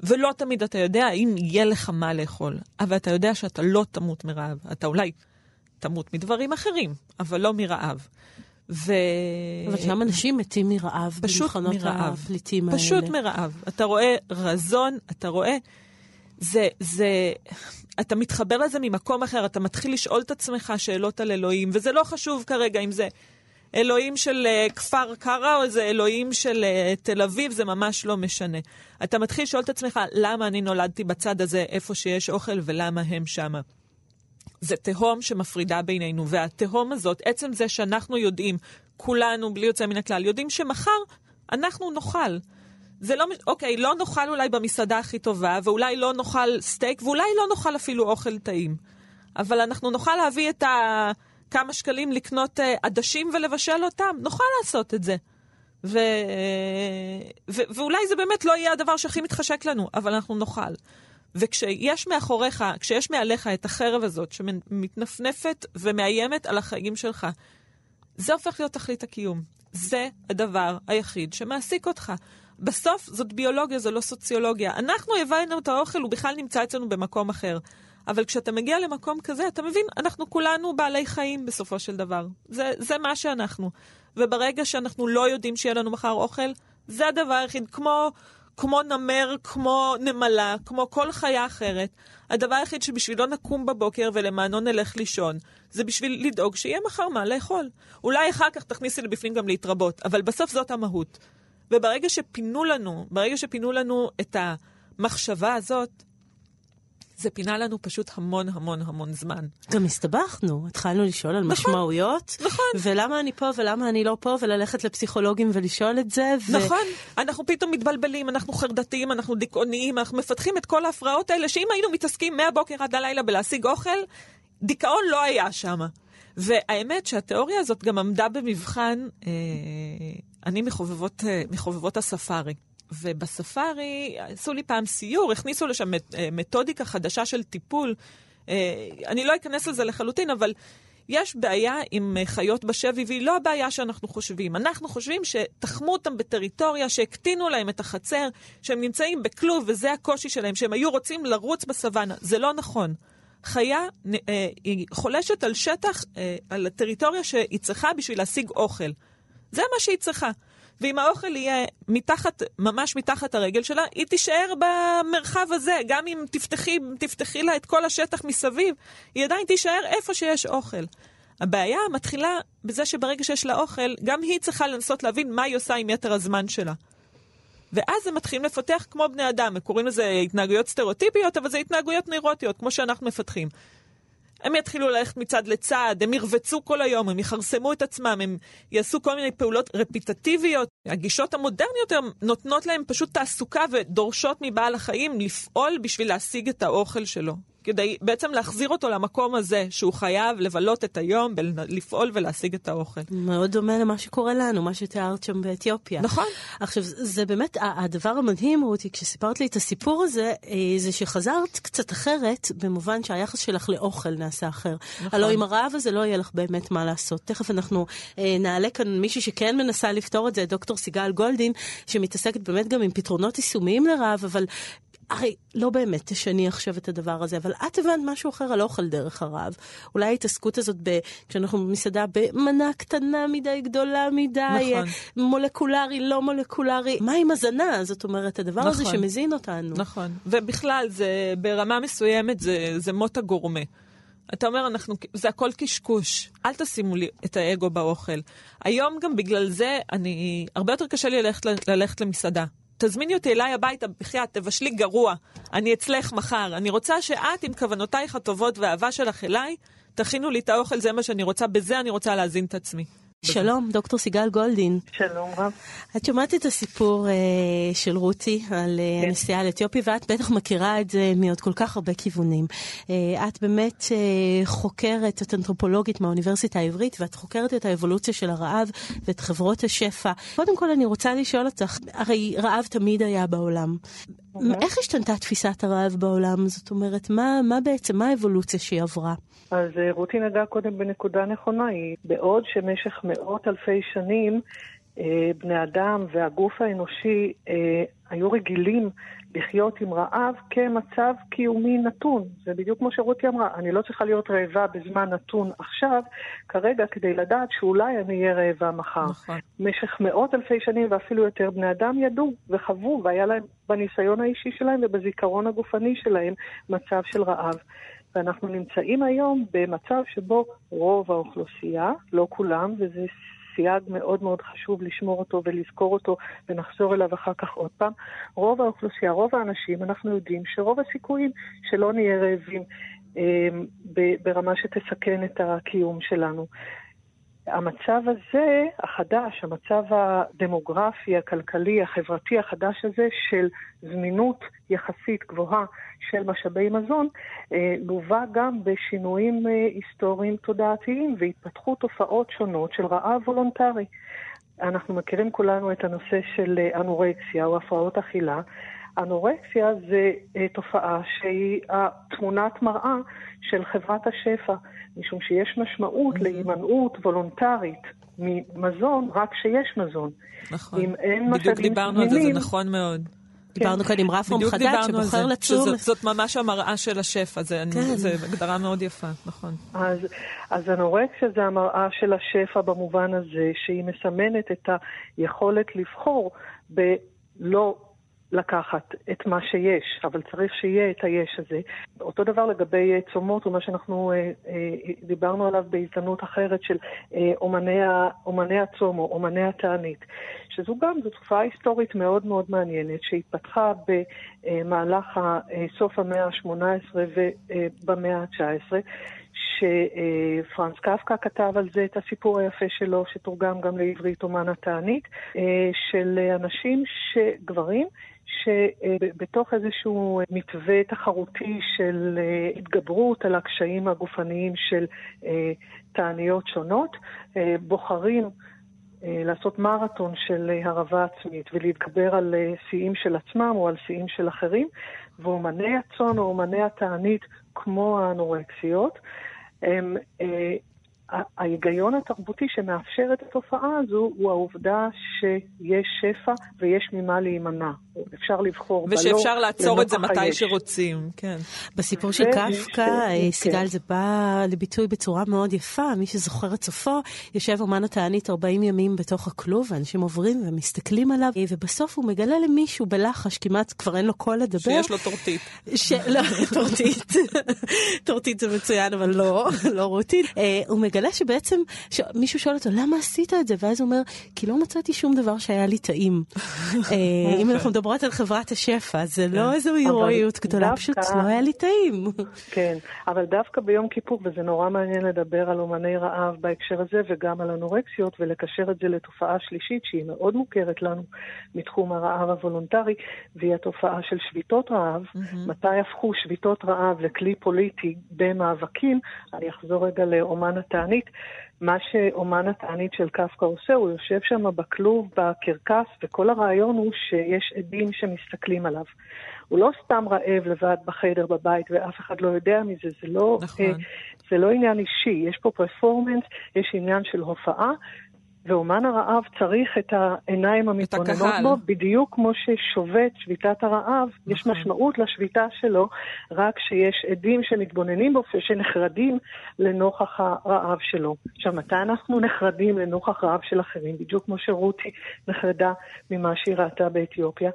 ולא תמיד אתה יודע האם יהיה לך מה לאכול, אבל אתה יודע שאתה לא תמות מרעב, אתה אולי תמות מדברים אחרים, אבל לא מרעב. ו... אבל שם אנשים מתים מרעב פשוט במחנות מרעב. הפליטים האלה. פשוט מרעב. אתה רואה רזון, אתה רואה... זה, זה... אתה מתחבר לזה ממקום אחר, אתה מתחיל לשאול את עצמך שאלות על אלוהים, וזה לא חשוב כרגע אם זה אלוהים של uh, כפר קרא או איזה אלוהים של uh, תל אביב, זה ממש לא משנה. אתה מתחיל לשאול את עצמך, למה אני נולדתי בצד הזה, איפה שיש אוכל, ולמה הם שמה. זה תהום שמפרידה בינינו, והתהום הזאת, עצם זה שאנחנו יודעים, כולנו, בלי יוצא מן הכלל, יודעים שמחר אנחנו נאכל. זה לא, אוקיי, לא נאכל אולי במסעדה הכי טובה, ואולי לא נאכל סטייק, ואולי לא נאכל אפילו אוכל טעים. אבל אנחנו נוכל להביא את ה... כמה שקלים לקנות אה, עדשים ולבשל אותם, נוכל לעשות את זה. ו... ו... ואולי זה באמת לא יהיה הדבר שהכי מתחשק לנו, אבל אנחנו נאכל. וכשיש מאחוריך, כשיש מעליך את החרב הזאת שמתנפנפת ומאיימת על החיים שלך, זה הופך להיות תכלית הקיום. זה הדבר היחיד שמעסיק אותך. בסוף זאת ביולוגיה, זו לא סוציולוגיה. אנחנו הבאנו את האוכל, הוא בכלל נמצא אצלנו במקום אחר. אבל כשאתה מגיע למקום כזה, אתה מבין, אנחנו כולנו בעלי חיים בסופו של דבר. זה, זה מה שאנחנו. וברגע שאנחנו לא יודעים שיהיה לנו מחר אוכל, זה הדבר היחיד, כמו, כמו נמר, כמו נמלה, כמו כל חיה אחרת. הדבר היחיד שבשבילו נקום בבוקר ולמענו נלך לישון, זה בשביל לדאוג שיהיה מחר מה לאכול. אולי אחר כך תכניסי לבפנים גם להתרבות, אבל בסוף זאת המהות. וברגע שפינו לנו, ברגע שפינו לנו את המחשבה הזאת, זה פינה לנו פשוט המון המון המון זמן. גם הסתבכנו, התחלנו לשאול על נכון, משמעויות. נכון. ולמה אני פה ולמה אני לא פה, וללכת לפסיכולוגים ולשאול את זה. ו... נכון, אנחנו פתאום מתבלבלים, אנחנו חרדתיים, אנחנו דיכאוניים, אנחנו מפתחים את כל ההפרעות האלה, שאם היינו מתעסקים מהבוקר עד הלילה בלהשיג אוכל, דיכאון לא היה שם. והאמת שהתיאוריה הזאת גם עמדה במבחן, אה, אני מחובבות, אה, מחובבות הספארי. ובספארי עשו לי פעם סיור, הכניסו לשם אה, מתודיקה חדשה של טיפול. אה, אני לא אכנס לזה לחלוטין, אבל יש בעיה עם אה, חיות בשבי, והיא לא הבעיה שאנחנו חושבים. אנחנו חושבים שתחמו אותם בטריטוריה, שהקטינו להם את החצר, שהם נמצאים בכלוב, וזה הקושי שלהם, שהם היו רוצים לרוץ בסוואנה. זה לא נכון. חיה היא חולשת על שטח, על הטריטוריה שהיא צריכה בשביל להשיג אוכל. זה מה שהיא צריכה. ואם האוכל יהיה מתחת, ממש מתחת הרגל שלה, היא תישאר במרחב הזה. גם אם תפתחי, תפתחי לה את כל השטח מסביב, היא עדיין תישאר איפה שיש אוכל. הבעיה מתחילה בזה שברגע שיש לה אוכל, גם היא צריכה לנסות להבין מה היא עושה עם יתר הזמן שלה. ואז הם מתחילים לפתח כמו בני אדם, הם קוראים לזה התנהגויות סטריאוטיפיות, אבל זה התנהגויות נוירוטיות, כמו שאנחנו מפתחים. הם יתחילו ללכת מצד לצד, הם ירבצו כל היום, הם יכרסמו את עצמם, הם יעשו כל מיני פעולות רפיטטיביות. הגישות המודרניות נותנות להם פשוט תעסוקה ודורשות מבעל החיים לפעול בשביל להשיג את האוכל שלו. כדי בעצם להחזיר אותו למקום הזה, שהוא חייב לבלות את היום, לפעול ולהשיג את האוכל. מאוד דומה למה שקורה לנו, מה שתיארת שם באתיופיה. נכון. עכשיו, זה באמת, הדבר המדהים, רותי, כשסיפרת לי את הסיפור הזה, אה, זה שחזרת קצת אחרת, במובן שהיחס שלך לאוכל נעשה אחר. נכון. הלוא עם הרעב הזה לא יהיה לך באמת מה לעשות. תכף אנחנו אה, נעלה כאן מישהי שכן מנסה לפתור את זה, דוקטור סיגל גולדין, שמתעסקת באמת גם עם פתרונות יישומיים לרעב, אבל הרי לא באמת תשני עכשיו את הדבר הזה, אבל את הבנת משהו אחר על אוכל דרך הרב. אולי ההתעסקות הזאת, ב, כשאנחנו במסעדה, במנה קטנה מדי, גדולה מדי, נכון. מולקולרי, לא מולקולרי. מה עם הזנה? זאת אומרת, הדבר נכון. הזה שמזין אותנו. נכון, ובכלל, זה ברמה מסוימת זה, זה מות הגורמה. אתה אומר, אנחנו, זה הכל קשקוש. אל תשימו לי את האגו באוכל. היום גם בגלל זה, אני, הרבה יותר קשה לי ללכת, ללכת למסעדה. תזמיני אותי אליי הביתה, בחייאת, תבשלי גרוע, אני אצלך מחר. אני רוצה שאת, עם כוונותייך הטובות והאהבה שלך אליי, תכינו לי את האוכל, זה מה שאני רוצה, בזה אני רוצה להזין את עצמי. שלום, דוקטור סיגל גולדין. שלום רב. את שומעת את הסיפור uh, של רותי על uh, כן. הנסיעה לאתיופיה, ואת בטח מכירה את זה מעוד כל כך הרבה כיוונים. Uh, את באמת uh, חוקרת, את אנתרופולוגית מהאוניברסיטה העברית, ואת חוקרת את האבולוציה של הרעב ואת חברות השפע. קודם כל אני רוצה לשאול אותך, הרי רעב תמיד היה בעולם. איך השתנתה תפיסת הרעב בעולם? זאת אומרת, מה, מה בעצם, מה האבולוציה שהיא עברה? אז אה, רותי נגעה קודם בנקודה נכונה, היא בעוד שמשך מאות אלפי שנים אה, בני אדם והגוף האנושי אה, היו רגילים לחיות עם רעב כמצב קיומי נתון. זה בדיוק כמו שרותי אמרה, אני לא צריכה להיות רעבה בזמן נתון עכשיו, כרגע כדי לדעת שאולי אני אהיה רעבה מחר. נכון. במשך מאות אלפי שנים ואפילו יותר בני אדם ידעו וחוו, והיה להם בניסיון האישי שלהם ובזיכרון הגופני שלהם מצב של רעב. ואנחנו נמצאים היום במצב שבו רוב האוכלוסייה, לא כולם, וזה סייג מאוד מאוד חשוב לשמור אותו ולזכור אותו ונחזור אליו אחר כך עוד פעם. רוב האוכלוסייה, רוב האנשים, אנחנו יודעים שרוב הסיכויים שלא נהיה רעבים אה, ברמה שתסכן את הקיום שלנו. המצב הזה, החדש, המצב הדמוגרפי, הכלכלי, החברתי החדש הזה של זמינות יחסית גבוהה של משאבי מזון, אה, לווה גם בשינויים אה, היסטוריים תודעתיים והתפתחו תופעות שונות של רעב וולונטרי. אנחנו מכירים כולנו את הנושא של אה, אנורקסיה או הפרעות אכילה. אנורקסיה זה תופעה שהיא תמונת מראה של חברת השפע. משום שיש משמעות mm-hmm. להימנעות וולונטרית ממזון רק כשיש מזון. נכון. אם אין בדיוק דיברנו על זה, זה נכון מאוד. כן. דיברנו כאן עם רפרום חדד שבוחר לצום. שזאת, זאת ממש המראה של השפע, זה, כן. הגדרה מאוד יפה, נכון. אז, אז אנורקסיה זה המראה של השפע במובן הזה, שהיא מסמנת את היכולת לבחור בלא לקחת את מה שיש, אבל צריך שיהיה את היש הזה. אותו דבר לגבי אה, צומות, ומה שאנחנו אה, אה, דיברנו עליו בהזדמנות אחרת של אה, אומני, אומני הצום או אומני התענית, שזו גם, זו תופעה היסטורית מאוד מאוד מעניינת, שהתפתחה במהלך סוף המאה ה-18 ובמאה ה-19. שפרנס קפקא כתב על זה את הסיפור היפה שלו, שתורגם גם לעברית אומן התענית, אה, של אנשים, גברים, שבתוך איזשהו מתווה תחרותי של אה, התגברות על הקשיים הגופניים של אה, תעניות שונות, בוחרים לעשות מרתון של הרעבה עצמית ולהתגבר על שיאים של עצמם או על שיאים של אחרים, ואומני הצאן או אומני התענית כמו האנורקסיות, הם ההיגיון התרבותי שמאפשר את התופעה הזו הוא העובדה שיש שפע ויש ממה להימנע. אפשר לבחור בלא ושאפשר לעצור את זה מתי היש. שרוצים, כן. בסיפור של קפקא, אה, כן. סיגל, זה בא לביטוי בצורה מאוד יפה. מי שזוכר את סופו, יושב אומן התענית 40 ימים בתוך הכלוב, ואנשים עוברים ומסתכלים עליו, אה, ובסוף הוא מגלה למישהו בלחש, כמעט כבר אין לו קול לדבר. שיש לו טורטית. ש... לא, טורטית. טורטית זה מצוין, אבל לא, לא רוטית. אה, הוא מגלה שבעצם, מישהו שואל אותו, למה עשית את זה? ואז הוא אומר, כי לא מצאתי שום דבר שהיה לי טעים. אם אנחנו. מדברות על חברת השפע, זה לא כן. איזו הירואיות גדולה, פשוט לא היה לי טעים. כן, אבל דווקא ביום כיפור, וזה נורא מעניין לדבר על אומני רעב בהקשר הזה, וגם על אנורקסיות, ולקשר את זה לתופעה שלישית שהיא מאוד מוכרת לנו מתחום הרעב הוולונטרי, והיא התופעה של שביתות רעב. מתי הפכו שביתות רעב לכלי פוליטי במאבקים? אני אחזור רגע לאומן התענית. מה שאומן התענית של קפקא עושה, הוא יושב שם בכלוב, בקרקס, וכל הרעיון הוא שיש עדים שמסתכלים עליו. הוא לא סתם רעב לבד בחדר בבית ואף אחד לא יודע מזה, זה לא, נכון. אה, זה לא עניין אישי, יש פה פרפורמנס, יש עניין של הופעה, ואומן הרעב צריך את העיניים המתבוננות בו, בדיוק כמו ששובת שביתת הרעב, נכון. יש משמעות לשביתה שלו רק כשיש עדים שמתבוננים בו ושנחרדים לנוכח הרעב שלו. עכשיו, מתי אנחנו נחרדים לנוכח רעב של אחרים? בדיוק כמו שרותי נחרדה ממה שהיא ראתה באתיופיה.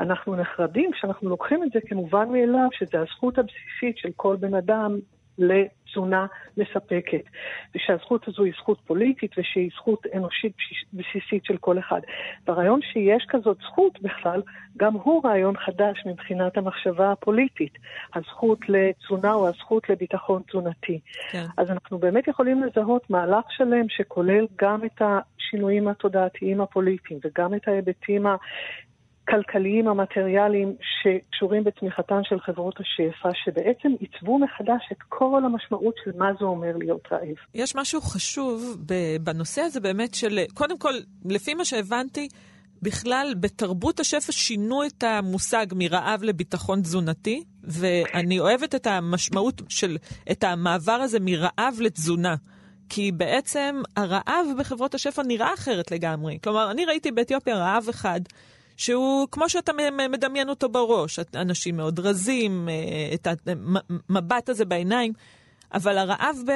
אנחנו נחרדים כשאנחנו לוקחים את זה כמובן מאליו, שזו הזכות הבסיסית של כל בן אדם לתזונה מספקת, ושהזכות הזו היא זכות פוליטית ושהיא זכות אנושית בסיסית של כל אחד. והרעיון שיש כזאת זכות בכלל, גם הוא רעיון חדש מבחינת המחשבה הפוליטית. הזכות לתזונה או הזכות לביטחון תזונתי. כן. אז אנחנו באמת יכולים לזהות מהלך שלם שכולל גם את השינויים התודעתיים הפוליטיים וגם את ההיבטים הכלכליים המטריאליים שקשורים בצמיחתן של חברות השפע, שבעצם עיצבו מחדש את כל המשמעות של מה זה אומר להיות רעב. יש משהו חשוב בנושא הזה באמת של, קודם כל, לפי מה שהבנתי, בכלל, בתרבות השפע שינו את המושג מרעב לביטחון תזונתי, ואני אוהבת את המשמעות של, את המעבר הזה מרעב לתזונה. כי בעצם הרעב בחברות השפע נראה אחרת לגמרי. כלומר, אני ראיתי באתיופיה רעב אחד שהוא כמו שאתה מדמיין אותו בראש, אנשים מאוד רזים, אה, את המבט הזה בעיניים. אבל הרעב ב,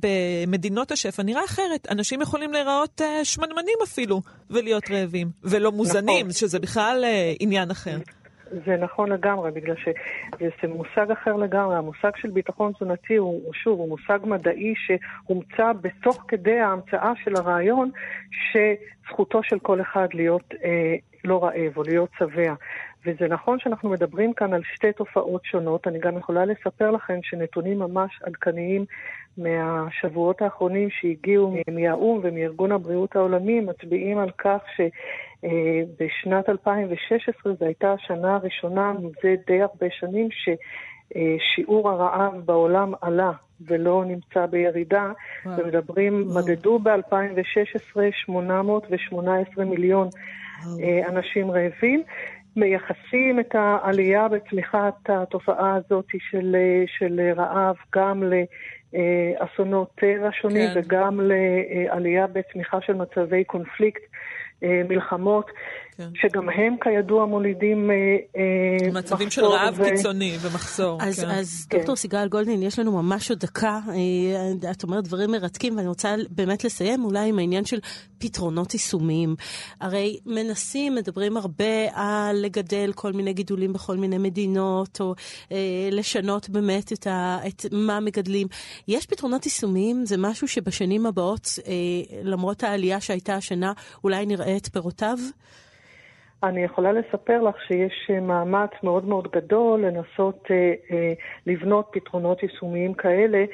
במדינות השפע נראה אחרת. אנשים יכולים להיראות uh, שמנמנים אפילו, ולהיות רעבים, ולא מוזנים, נכון. שזה בכלל uh, עניין אחר. זה נכון לגמרי, בגלל שזה מושג אחר לגמרי. המושג של ביטחון תזונתי הוא, הוא שוב, הוא מושג מדעי שהומצא בתוך כדי ההמצאה של הרעיון שזכותו של כל אחד להיות אה, לא רעב או להיות שבע. וזה נכון שאנחנו מדברים כאן על שתי תופעות שונות. אני גם יכולה לספר לכם שנתונים ממש עדכניים מהשבועות האחרונים שהגיעו מהאו"ם ומארגון הבריאות העולמי מצביעים על כך שבשנת 2016 זו הייתה השנה הראשונה מזה די הרבה שנים ששיעור הרעב בעולם עלה ולא נמצא בירידה, וואו. ומדברים, וואו. מדדו ב-2016 818 מיליון. אנשים רעבים. מייחסים את העלייה בצמיחת התופעה הזאת של, של רעב גם לאסונות טבע שונים כן. וגם לעלייה בצמיחה של מצבי קונפליקט, מלחמות. כן. שגם הם כידוע מולידים אה, אה, מצבים של רעב ו... קיצוני ומחסור. אז, כן. אז כן. דוקטור סיגל גולדין, יש לנו ממש עוד דקה. אה, את אומרת דברים מרתקים, ואני רוצה באמת לסיים אולי עם העניין של פתרונות יישומיים. הרי מנסים, מדברים הרבה על לגדל כל מיני גידולים בכל מיני מדינות, או אה, לשנות באמת את, ה, את מה מגדלים. יש פתרונות יישומיים? זה משהו שבשנים הבאות, אה, למרות העלייה שהייתה השנה, אולי נראה את פירותיו? אני יכולה לספר לך שיש אה, מאמץ מאוד מאוד גדול לנסות אה, אה, לבנות פתרונות יישומיים כאלה.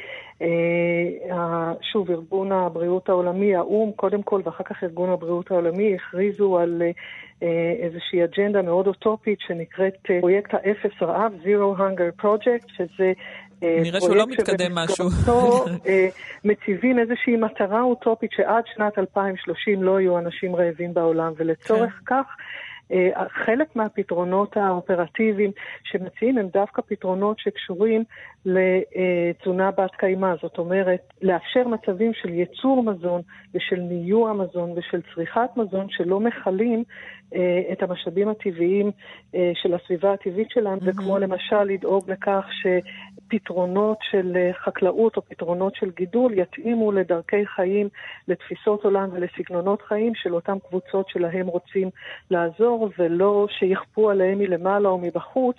אה, שוב, ארגון הבריאות העולמי, האו"ם, קודם כל, ואחר כך ארגון הבריאות העולמי, הכריזו על אה, איזושהי אג'נדה מאוד אוטופית שנקראת אה, פרויקט האפס רעב, Zero Hunger Project, שזה אה, נראה שהוא לא מתקדם משהו. מציבים איזושהי מטרה אוטופית שעד שנת 2030 לא יהיו אנשים רעבים בעולם, ולצורך כן. כך אה, חלק מהפתרונות האופרטיביים שמציעים הם דווקא פתרונות שקשורים לתזונה בת קיימא, זאת אומרת, לאפשר מצבים של ייצור מזון ושל ניוע מזון ושל צריכת מזון שלא מכלים אה, את המשאבים הטבעיים אה, של הסביבה הטבעית שלנו, mm-hmm. וכמו למשל לדאוג לכך שפתרונות של אה, חקלאות או פתרונות של גידול יתאימו לדרכי חיים, לתפיסות עולם ולסגנונות חיים של אותן קבוצות שלהם רוצים לעזור, ולא שיכפו עליהם מלמעלה או מבחוץ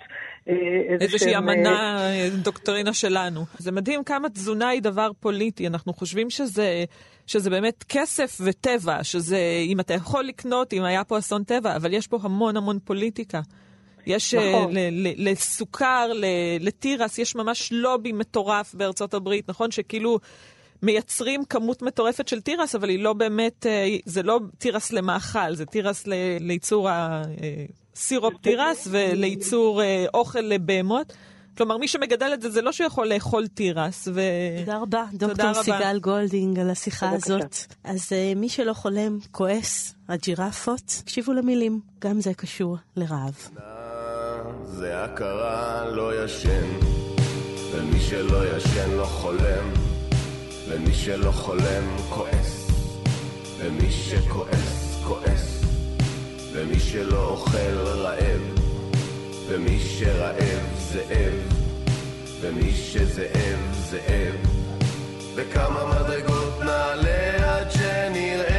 איזושהי אמנה, דוקטרינה שלנו. זה מדהים כמה תזונה היא דבר פוליטי. אנחנו חושבים שזה, שזה באמת כסף וטבע, שזה אם אתה יכול לקנות, אם היה פה אסון טבע, אבל יש פה המון המון פוליטיקה. יש נכון. לסוכר, לתירס, יש ממש לובי מטורף בארצות הברית, נכון? שכאילו מייצרים כמות מטורפת של תירס, אבל היא לא באמת, זה לא תירס למאכל, זה תירס לייצור סירופ תירס ולייצור אוכל לבהמות. כלומר, מי שמגדל את זה, זה לא שהוא יכול לאכול תירס. ו... תודה רבה, דוקטור סיגל גולדינג, על השיחה הזאת. אז uh, מי שלא חולם, כועס, הג'ירפות, תקשיבו למילים, גם זה קשור לרעב. זה הכרה לא ישן, ומי שלא ישן לא חולם, ומי שלא חולם כועס, ומי שכועס כועס, ומי שלא אוכל רעב. ומי שרעב זאב, ומי שזאב זאב. וכמה מדרגות נעלה עד שנראה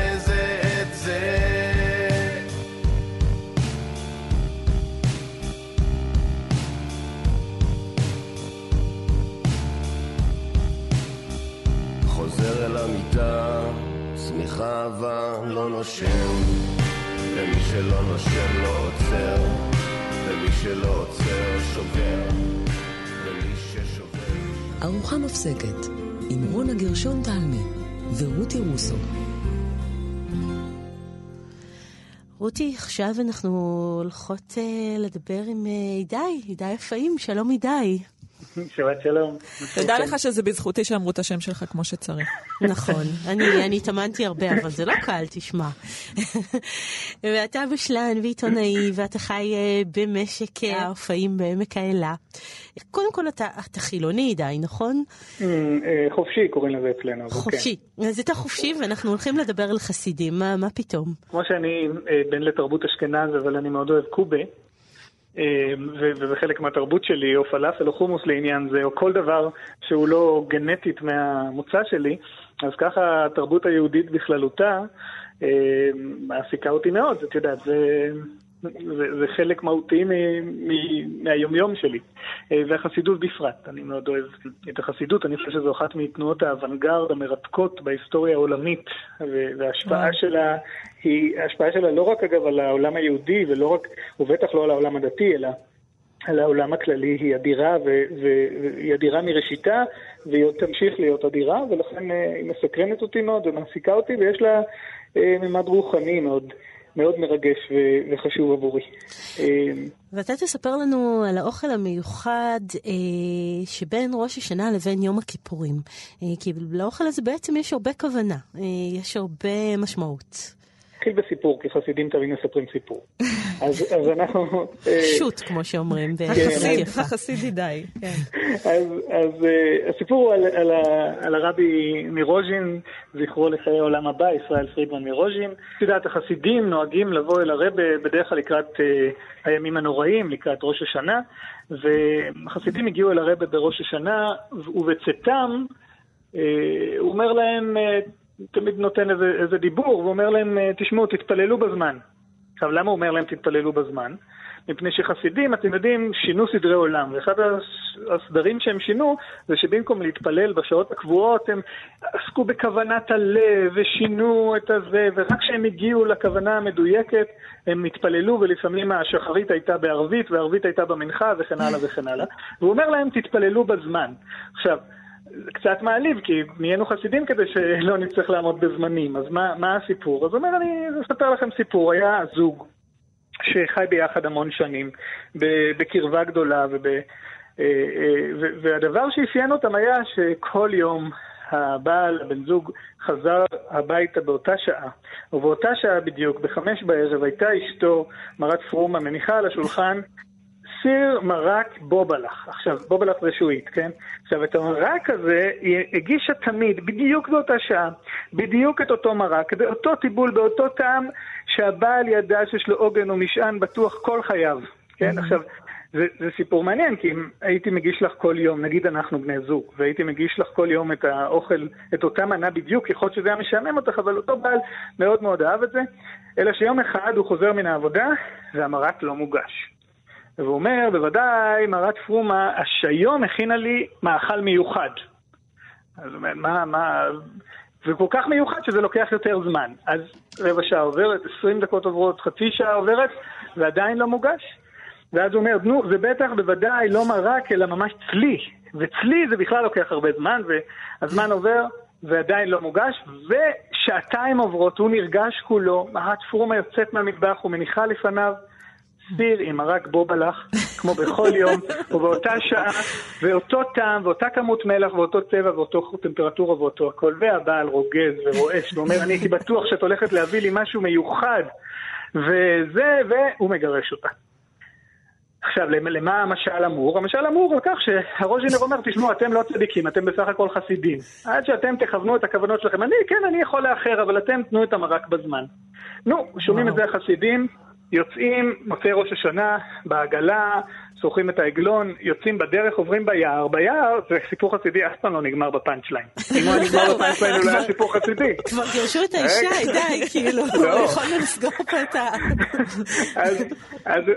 המיטה, צמיחה אהבה לא נושם, ומי שלא נושם לא עוצר. ומי שלא עוצר שובר, ומי ששובר... ארוחה מפסקת עם רונה גרשון תלמי ורותי רוסו. רותי, עכשיו אנחנו הולכות uh, לדבר עם uh, הידי, הידי אפאים, שלום הידי. שבת שלום. תדע לך שזה בזכותי שאמרו את השם שלך כמו שצריך. נכון, אני התאמנתי הרבה, אבל זה לא קל, תשמע. ואתה בשלן ועיתונאי, ואתה חי אה, במשק אה, האופאים בעמק האלה. קודם כל, אתה, חילוני די, נכון? אה, חופשי קוראים לזה אצלנו. כן. חופשי. אז אתה חופשי, ואנחנו הולכים לדבר על חסידים, מה פתאום? כמו שאני בן לתרבות אשכנז, אבל אני מאוד אוהב קובה. אמ, וזה חלק מהתרבות שלי, או פלאפל או חומוס לעניין זה, או כל דבר שהוא לא גנטית מהמוצא שלי, אז ככה התרבות היהודית בכללותה אמ, מעסיקה אותי מאוד, את יודעת, זה... זה, זה חלק מהותי מ, מ, מהיומיום שלי, אה, והחסידות בפרט. אני מאוד אוהב את החסידות, אני חושב שזו אחת מתנועות האוונגרד המרתקות בהיסטוריה העולמית, וההשפעה שלה היא, ההשפעה שלה לא רק אגב על העולם היהודי, ולא רק, ובטח לא על העולם הדתי, אלא על העולם הכללי היא אדירה, והיא אדירה מראשיתה, והיא עוד תמשיך להיות אדירה, ולכן אה, היא מסקרנת אותי מאוד ומעסיקה אותי, ויש לה אה, ממד רוחני מאוד. מאוד מרגש ו- וחשוב עבורי. אה, ואתה תספר לנו על האוכל המיוחד אה, שבין ראש השנה לבין יום הכיפורים. אה, כי לאוכל הזה בעצם יש הרבה כוונה, אה, יש הרבה משמעות. נתחיל בסיפור, כי חסידים תמיד מספרים סיפור. אז, אז אנחנו... אה, שוט, כמו שאומרים. החסיד, החסידי די. כן. אז, אז uh, הסיפור הוא על, על, על הרבי מרוז'ין, זכרו לחיי העולם הבא, ישראל פרידמן מרוז'ין. את יודעת, החסידים נוהגים לבוא אל הרבה בדרך כלל לקראת uh, הימים הנוראים, לקראת ראש השנה, והחסידים הגיעו אל הרבה בראש השנה, ובצאתם, uh, הוא אומר להם, uh, תמיד נותן איזה, איזה דיבור ואומר להם, אה, תשמעו, תתפללו בזמן. עכשיו, למה הוא אומר להם תתפללו בזמן? מפני שחסידים, אתם יודעים, שינו סדרי עולם. ואחד הסדרים שהם שינו זה שבמקום להתפלל בשעות הקבועות, הם עסקו בכוונת הלב ושינו את הזה, ורק כשהם הגיעו לכוונה המדויקת, הם התפללו, ולפעמים השחרית הייתה בערבית, וערבית הייתה במנחה, וכן הלאה וכן הלאה. והוא אומר להם, תתפללו בזמן. עכשיו, זה קצת מעליב, כי נהיינו חסידים כדי שלא נצטרך לעמוד בזמנים. אז מה, מה הסיפור? אז אומר, אני אספר לכם סיפור. היה זוג שחי ביחד המון שנים, בקרבה גדולה, וב, אה, אה, והדבר שאפיין אותם היה שכל יום הבעל, הבן זוג, חזר הביתה באותה שעה, ובאותה שעה בדיוק, בחמש בערב, הייתה אשתו, מרת פרומה, מניחה על השולחן סיר מרק בובלח. עכשיו, בובלח זה שועית, כן? עכשיו, את המרק הזה היא הגישה תמיד, בדיוק באותה שעה, בדיוק את אותו מרק, באותו טיבול, באותו טעם, שהבעל ידע שיש לו עוגן ומשען בטוח כל חייו, כן? Mm-hmm. עכשיו, זה, זה סיפור מעניין, כי אם הייתי מגיש לך כל יום, נגיד אנחנו בני זוג, והייתי מגיש לך כל יום את האוכל, את אותה מנה בדיוק, יכול להיות שזה היה משעמם אותך, אבל אותו בעל מאוד מאוד אהב את זה, אלא שיום אחד הוא חוזר מן העבודה, והמרק לא מוגש. והוא אומר, בוודאי, מרת פרומה, שהיום הכינה לי מאכל מיוחד. אז הוא אומר, מה, מה... זה כל כך מיוחד שזה לוקח יותר זמן. אז רבע שעה עוברת, עשרים דקות עוברות, חצי שעה עוברת, ועדיין לא מוגש. ואז הוא אומר, נו, זה בטח בוודאי לא מרק, אלא ממש צלי. וצלי זה בכלל לוקח הרבה זמן, והזמן עובר, ועדיין לא מוגש, ושעתיים עוברות, הוא נרגש כולו, מרת פרומה יוצאת מהמטבח ומניחה לפניו סיר עם מרק בובלח, כמו בכל יום, ובאותה שעה, ואותו טעם, ואותה כמות מלח, ואותו צבע, ואותו טמפרטורה, ואותו הכל. והבעל רוגז ורועש, ואומר, אני הייתי בטוח שאת הולכת להביא לי משהו מיוחד, וזה, והוא מגרש אותה. עכשיו, למה המשל אמור? המשל אמור על כך שהרוז'ינר אומר, תשמעו, אתם לא צדיקים, אתם בסך הכל חסידים. עד שאתם תכוונו את הכוונות שלכם. אני, כן, אני יכול לאחר, אבל אתם תנו את המרק בזמן. נו, שומעים את זה החסידים, יוצאים, מוצאי ראש השנה, בעגלה, שוכרים את העגלון, יוצאים בדרך, עוברים ביער. ביער זה סיפור חסידי, אף פעם לא נגמר ב punch line. אם הוא היה נגמר ב punch line, הוא לא היה סיפור חסידי. כבר גירשו את האישה, די, כאילו, לא. יכולנו לסגור פה את ה...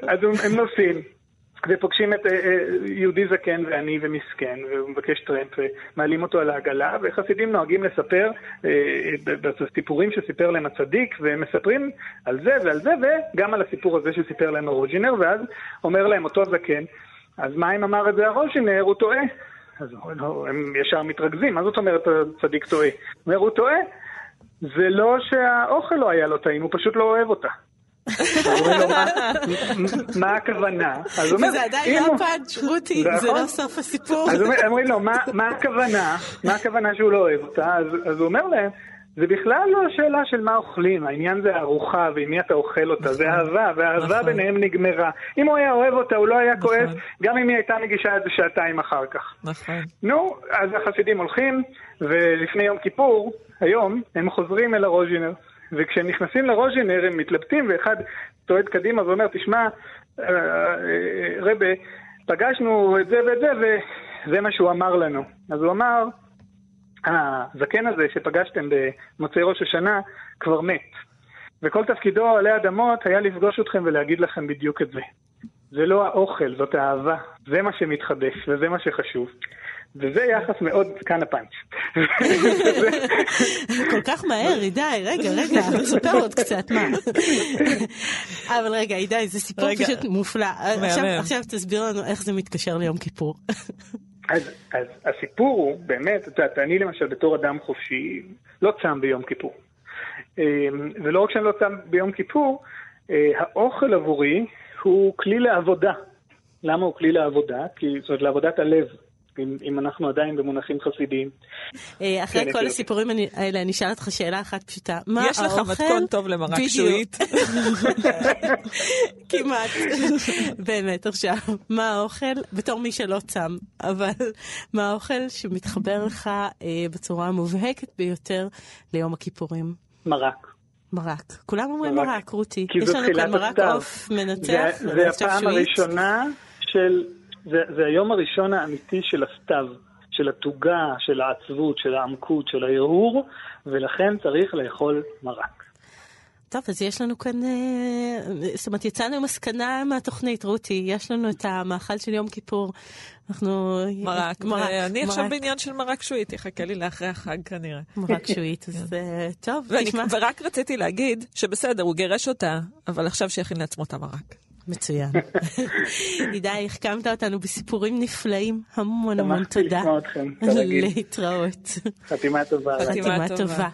אז הם נוסעים. ופוגשים את אה, אה, יהודי זקן ועני ומסכן, והוא מבקש טרמפ, ומעלים אותו על העגלה, וחסידים נוהגים לספר אה, בסיפורים שסיפר להם הצדיק, והם מספרים על זה ועל זה, וגם על הסיפור הזה שסיפר להם הרוז'ינר, ואז אומר להם אותו זקן, אז מה אם אמר את זה הרוז'ינר, הוא טועה. אז הם ישר מתרכזים, מה זאת אומרת הצדיק טועה? אומר, הוא טועה. זה לא שהאוכל לא היה לו טעים, הוא פשוט לא אוהב אותה. מה הכוונה? זה עדיין לא פאנץ', רותי, זה לא סוף הסיפור. אז אומרים לו, מה הכוונה? מה הכוונה שהוא לא אוהב אותה? אז הוא אומר להם, זה בכלל לא השאלה של מה אוכלים, העניין זה ארוחה ועם מי אתה אוכל אותה, זה נכון. אהבה, והאהבה נכון. ביניהם נגמרה. אם הוא היה אוהב אותה, הוא לא היה כועס, נכון. גם אם היא הייתה מגישה את זה שעתיים אחר כך. נכון. נו, אז החסידים הולכים, ולפני יום כיפור, היום, הם חוזרים אל הרוז'ינר. וכשהם נכנסים לרוז'ינר הם מתלבטים, ואחד צועד קדימה ואומר, תשמע, אה, אה, רבה, פגשנו את זה ואת זה, וזה מה שהוא אמר לנו. אז הוא אמר, הזקן הזה שפגשתם במוצאי ראש השנה כבר מת. וכל תפקידו עלי אדמות היה לפגוש אתכם ולהגיד לכם בדיוק את זה. זה לא האוכל, זאת האהבה. זה מה שמתחדש וזה מה שחשוב. וזה יחס מאוד, כאן הפאנץ'. כל כך מהר, הידי, רגע, רגע, ספר עוד קצת, מה? אבל רגע, הידי, זה סיפור. פשוט מופלא. עכשיו- תסביר לנו איך זה מתקשר ליום כיפור. אז, אז הסיפור הוא, באמת, את יודעת, אני למשל בתור אדם חופשי, לא צם ביום כיפור. אמ, ולא רק שאני לא צם ביום כיפור, אה, האוכל עבורי הוא כלי לעבודה. למה הוא כלי לעבודה? כי זאת אומרת, לעבודת הלב, אם, אם אנחנו עדיין במונחים חסידיים. אה, אחרי כן, כל. הסיפורים אני- האלה, אני אשאל אותך שאלה אחת פשוטה. מה יש לך? מתכון טוב למרק. שועית. כמעט. באמת, עכשיו, מה האוכל, בתור מי שלא צם, אבל מה האוכל שמתחבר לך אה, בצורה המובהקת ביותר ליום הכיפורים? מרק. מרק. כולם אומרים מרק. רותי. יש לנו כאן מרק. עוף מנצח, זה הפעם. הראשונה של, זה, זה היום הראשון האמיתי של הסתיו, של התוגה, של העצבות, של העמקות, של ההרהור, ולכן צריך לאכול מרק. טוב, אז יש לנו כאן, אה, זאת אומרת, יצאנו עם מסקנה מהתוכנית, רותי, יש לנו את המאכל של יום כיפור. אנחנו... מרק. מרק. אני עכשיו מרק. בעניין של מרק שועית, יחכה לי לאחרי החג כנראה. מרק שועית, אז אה, טוב, ואני- תשמע. ורק רציתי להגיד שבסדר, הוא גירש אותה, אבל עכשיו שיכין לעצמו את המרק. מצוין. הידי, החכמת אותנו בסיפורים נפלאים, המון המון שמחתי תודה. לשמוע אתכם, כרגיל. להתראות. חתימה טובה. חתימה. טובה.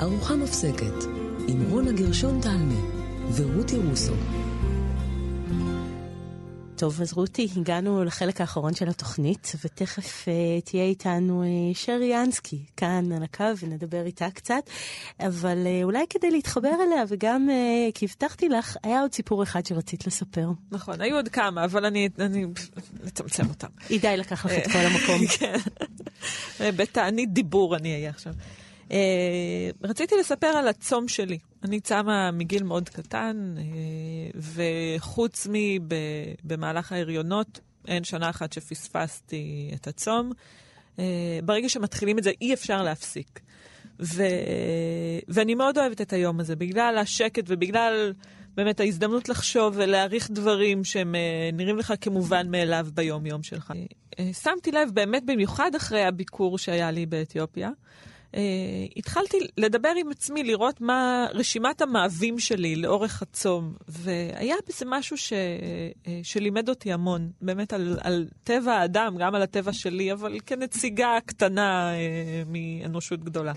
ארוחה מפסקת עם רונה גרשון תלמי ורותי רוסו. טוב, אז רותי, הגענו לחלק האחרון של התוכנית, ותכף uh, תהיה איתנו uh, שרי ינסקי כאן על הקו ונדבר איתה קצת, אבל uh, אולי כדי להתחבר אליה, וגם uh, כי הבטחתי לך, היה עוד סיפור אחד שרצית לספר. נכון, היו עוד כמה, אבל אני אני- נצמצם אותם. הידי לקח לך את כל המקום. כן. בתענית דיבור אני אהיה עכשיו. אה, רציתי לספר על הצום שלי. אני צמה מגיל מאוד קטן, אה, וחוץ מבמהלך ההריונות, אין שנה אחת שפספסתי את הצום. אה, ברגע שמתחילים את זה, אי אפשר להפסיק. ו... ואני מאוד אוהבת את היום הזה, בגלל השקט ובגלל באמת ההזדמנות לחשוב ולהעריך דברים שהם אה, נראים לך כמובן מאליו ביום-יום שלך. שמתי לב באמת במיוחד אחרי הביקור שהיה לי באתיופיה, אה, התחלתי לדבר עם עצמי, לראות מה רשימת המאווים שלי לאורך הצום, והיה בזה משהו ש... אה, שלימד אותי המון, באמת על, על טבע האדם, גם על הטבע שלי, אבל כנציגה קטנה אה, מאנושות גדולה.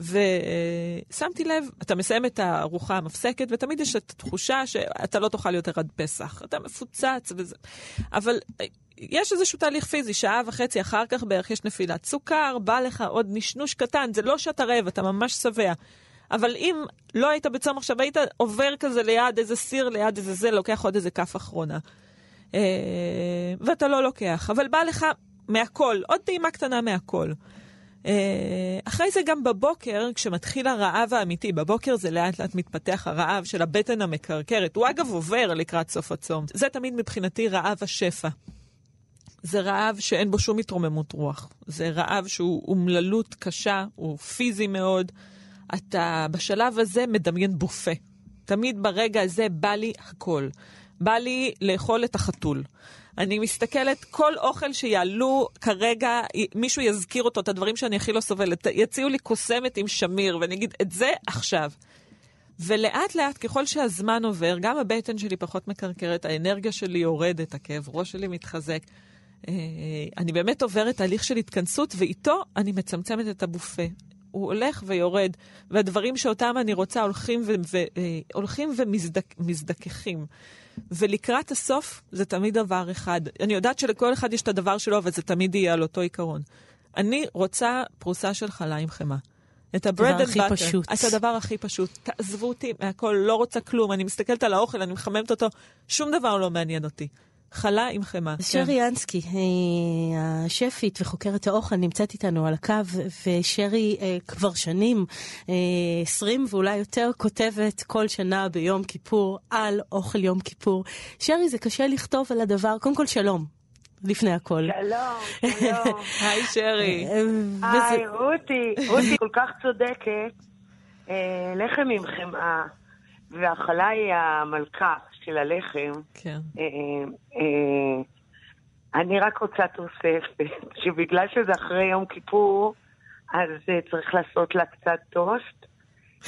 ושמתי לב, אתה מסיים את הארוחה המפסקת, ותמיד יש את התחושה שאתה לא תאכל יותר עד פסח. אתה מפוצץ וזה. אבל אה, יש איזשהו תהליך פיזי, שעה וחצי אחר כך בערך יש נפילת סוכר, בא לך עוד נשנוש קטן, זה לא שאתה רעב, אתה ממש שבע. אבל אם לא היית בצום עכשיו, היית עובר כזה ליד איזה סיר, ליד איזה זה, לוקח עוד איזה כף אחרונה. אה, ואתה לא לוקח, אבל בא לך מהכל, עוד טעימה קטנה מהכל. אה, אחרי זה גם בבוקר, כשמתחיל הרעב האמיתי, בבוקר זה לאט לאט מתפתח הרעב של הבטן המקרקרת. הוא אגב עובר לקראת סוף הצום. זה תמיד מבחינתי רעב השפע. זה רעב שאין בו שום התרוממות רוח. זה רעב שהוא אומללות קשה, הוא פיזי מאוד. אתה בשלב הזה מדמיין בופה. תמיד ברגע הזה בא לי הכל. בא לי לאכול את החתול. אני מסתכלת, כל אוכל שיעלו כרגע, מישהו יזכיר אותו, את הדברים שאני הכי לא סובלת. יציעו לי קוסמת עם שמיר, ואני אגיד, את זה עכשיו. ולאט לאט, ככל שהזמן עובר, גם הבטן שלי פחות מקרקרת, האנרגיה שלי יורדת, הכאב ראש שלי מתחזק. אה, אני באמת עוברת תהליך של התכנסות, ואיתו אני מצמצמת את הבופה. הוא הולך ויורד, והדברים שאותם אני רוצה הולכים, ו- ו- אה, הולכים ומזדככים. ולקראת הסוף זה תמיד דבר אחד. אני יודעת שלכל אחד יש את הדבר שלו, אבל זה תמיד יהיה על אותו עיקרון. אני רוצה פרוסה של חלה עם חמאה. את הכי butter. פשוט. את הדבר הכי פשוט. תעזבו אותי מהכל, לא רוצה כלום. אני מסתכלת על האוכל, אני מחממת אותו, שום דבר לא מעניין אותי. חלה עם חמאה. אז כן. שרי ינסקי, אה, השפית וחוקרת האוכל, נמצאת איתנו על הקו, ושרי אה, כבר שנים, אה, 20 ואולי יותר, כותבת כל שנה ביום כיפור על אוכל יום כיפור. שרי, זה קשה לכתוב על הדבר, קודם כל שלום, לפני הכל. שלום, שלום. היי שרי. אה, היי, וזה- רותי, רותי כל כך צודקת. אה, לחם עם חמאה, והחלה היא המלכה של הלחם. כן. אה, אה, אני רק רוצה תוספת, שבגלל שזה אחרי יום כיפור, אז אה, צריך לעשות לה קצת טוסט.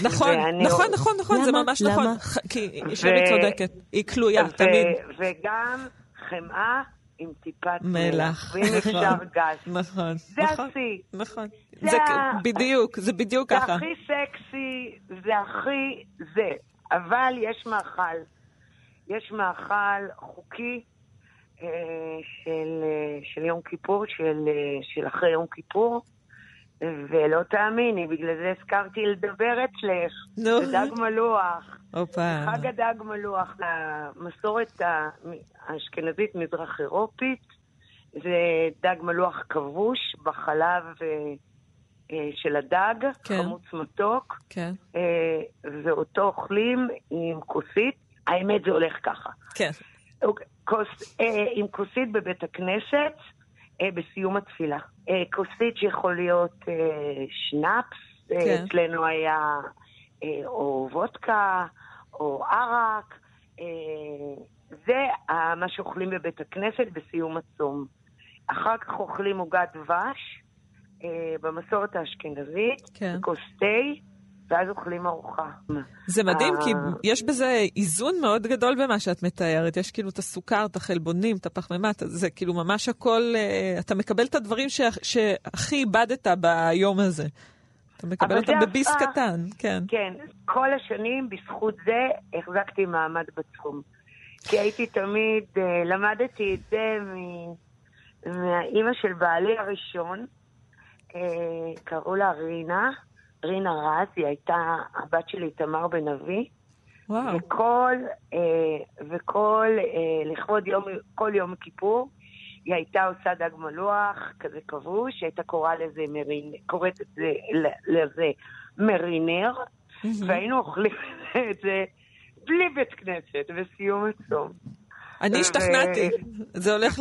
נכון, ואני- נכון, נכון, נכון, זה למה? ממש למה? נכון. כי שרי צודקת, היא כלויה, ו- תמיד. וגם חמאה עם טיפת מלח. ואם אפשר נכון, גז. נכון. זה נכון, השיא. נכון. זה זה ה- בדיוק, זה בדיוק זה ככה. הכי סקסי, זה הכי זה. אבל יש מאכל. יש מאכל חוקי אה, של, אה, של יום כיפור, של, אה, של אחרי יום כיפור, ולא תאמיני, בגלל זה הזכרתי לדבר אצלך. נו. זה דג מלוח. הופה. חג הדג מלוח, המסורת ה- האשכנזית מזרח אירופית, זה דג מלוח כבוש בחלב אה, אה, של הדג, כן. חמוץ מתוק, כן, אה, ואותו אוכלים עם כוסית. האמת זה הולך ככה. כן. אוקיי, כוס, אה, עם כוסית בבית הכנסת אה, בסיום התפילה. אה, כוסית שיכול להיות אה, שנאפס, אה, כן. אצלנו היה אה, או וודקה או ערק. אה, זה מה שאוכלים בבית הכנסת בסיום הצום. אחר כך אוכלים עוגת דבש אה, במסורת האשכנזית, כן. כוס תה, ואז אוכלים ארוחה. זה מדהים, כי אה, יש בזה איזון מאוד גדול במה שאת מתארת. יש כאילו את הסוכר, את החלבונים, את הפחמימה, זה כאילו ממש הכל, אה, אתה מקבל את הדברים שהכי איבדת ביום הזה. אתה מקבל אותם בביס הפך- קטן, כן. כן, כל השנים בזכות זה החזקתי מעמד בתחום. כי הייתי תמיד, אה, למדתי את זה מ- מהאימא של בעלי הראשון, קראו לה רינה, רינה רז, היא הייתה הבת של איתמר בן אבי, וואו. וכל, אה, וכל, אה, לכבוד יום, כל יום כיפור, היא הייתה עושה דג מלוח, כזה כבוש, היא הייתה קוראה לזה מרינ... קוראת את זה, לזה מרינר, והיינו אוכלים את זה בלי בית כנסת, בסיום הצום. אני השתכנעתי. זה הולך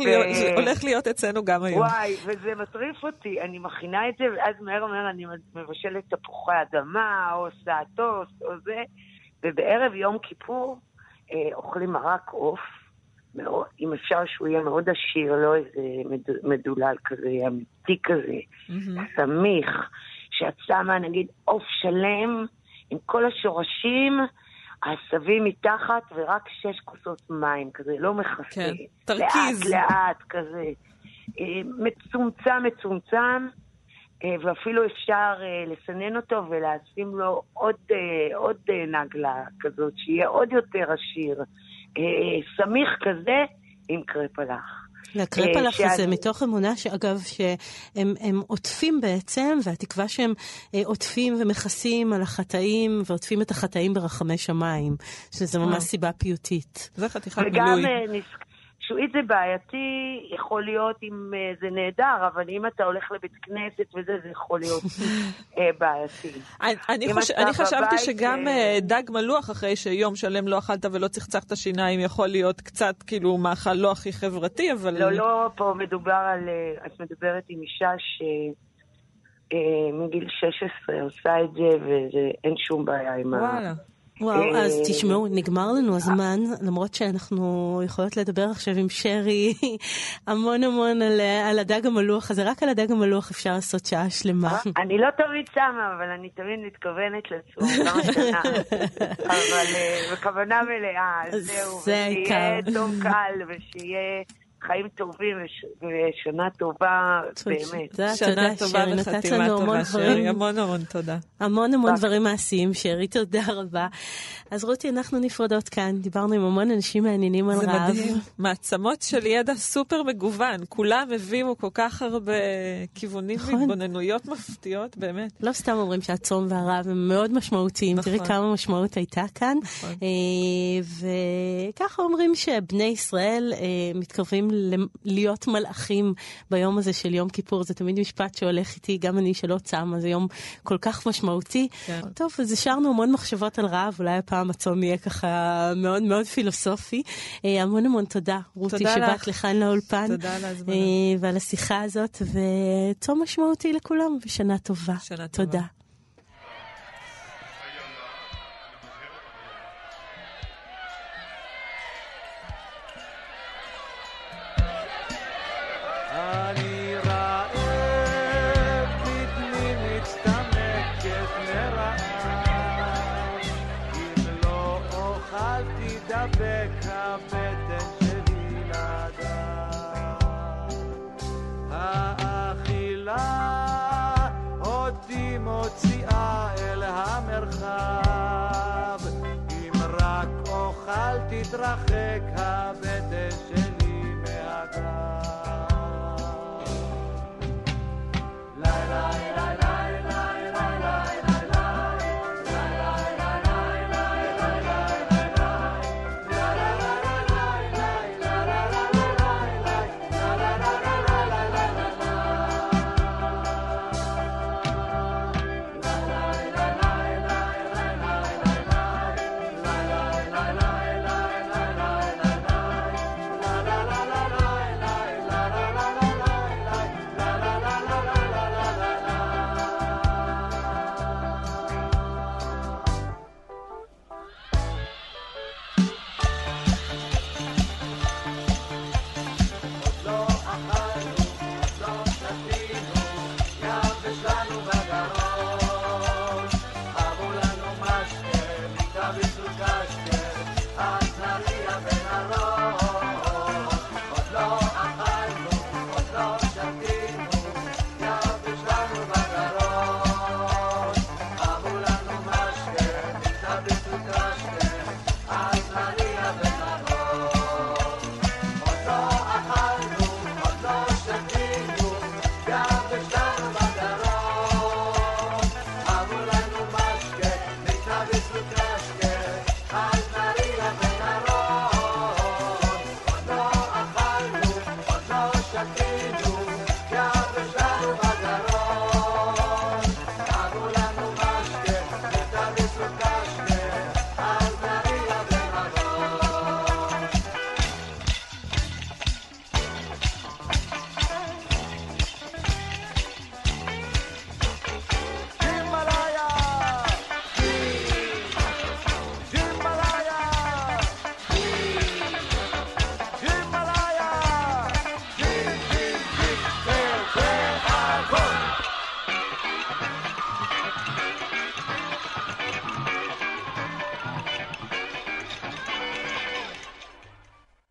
להיות- אצלנו גם היום. וואי, וזה מטריף אותי, אני מכינה את זה, ואז מהר מהר אני מבשלת תפוחי אדמה, או טוסט, או זה, ובערב יום כיפור אה, אוכלים מרק עוף, מאוד, אם אפשר שהוא יהיה מאוד עשיר, לא איזה מד, מדולל כזה, אמיתי כזה, מהמם. סמיך, שאת שמה נגיד עוף שלם עם כל השורשים, העשבים מתחת ורק שש כוסות מים, כזה, לא מכסה. כן, תרכיז. לאט לאט כזה. אה, מצומצם מצומצם, אה, ואפילו אפשר אה, לסנן אותו ולשים לו עוד, עוד נגלה כזאת, שיהיה עוד יותר עשיר. סמיך כזה עם קרפלח. לקרפלח אה, הזה שאני- מתוך אמונה, שאגב, שהם הם עוטפים בעצם, והתקווה שהם אה, עוטפים ומכסים על החטאים, ועוטפים את החטאים ברחמי שמיים, שזה אה. ממש סיבה פיוטית. זה חתיכת וגם מילוי. אה, נס- שועית זה בעייתי, יכול להיות אם אה, זה נהדר, אבל אם אתה הולך לבית כנסת וזה, זה יכול להיות אה, בעייתי. אני, חוש... חשבתי בבית, שגם אה, דג מלוח אחרי שיום שלם לא אכלת ולא צחצחת שיניים יכול להיות קצת כאילו מאכל לא הכי חברתי, אבל... לא, לא, פה מדובר על... את מדברת עם אישה שמגיל 16 עושה את זה, ואין שום בעיה עם ה... וואלה. וואו, אה, אז תשמעו, נגמר לנו הזמן, למרות שאנחנו יכולות לדבר עכשיו עם שרי המון המון על, על הדג המלוח הזה, רק על הדג המלוח אפשר לעשות שעה שלמה. אני לא תמיד שמה, אבל אני תמיד מתכוונת לצום כמה שנה. אבל אה, בכוונה מלאה, אז זהו. זה. ושיהיה טוב קל, ושיהיה חיים טובים וש- ושנה טובה, באמת. תודה, שנה טובה וחתימה טובה, שרי. המון המון תודה. המון המון דברים מעשיים, שרי, תודה רבה. אז רותי, אנחנו נפרדות כאן, דיברנו עם המון אנשים מעניינים על זה רעב. מדהים. מעצמות של ידע סופר מגוון. כולם הביאו כל כך הרבה כיוונים נכון. והתבוננויות מפתיעות, באמת. לא סתם אומרים שהצום והרעב הם מאוד משמעותיים, נכון. תראי כמה משמעות הייתה כאן. נכון. אה, וככה אומרים שבני ישראל אה, מתקרבים להיות מלאכים ביום הזה של יום כיפור, זה תמיד משפט שהולך איתי, גם אני שלא צמה, זה יום כל כך משמעותי. כן. טוב, אז השארנו המון מחשבות על רעב, אולי הפעם הצום יהיה ככה מאוד מאוד פילוסופי. אה, המון המון תודה, רותי, תודה שבאת לך. לכאן לאולפן. תודה על ההזמנה. אה, ועל השיחה הזאת, וצום משמעותי לכולם, ושנה טובה. שנה טובה. תודה. המרחב. אם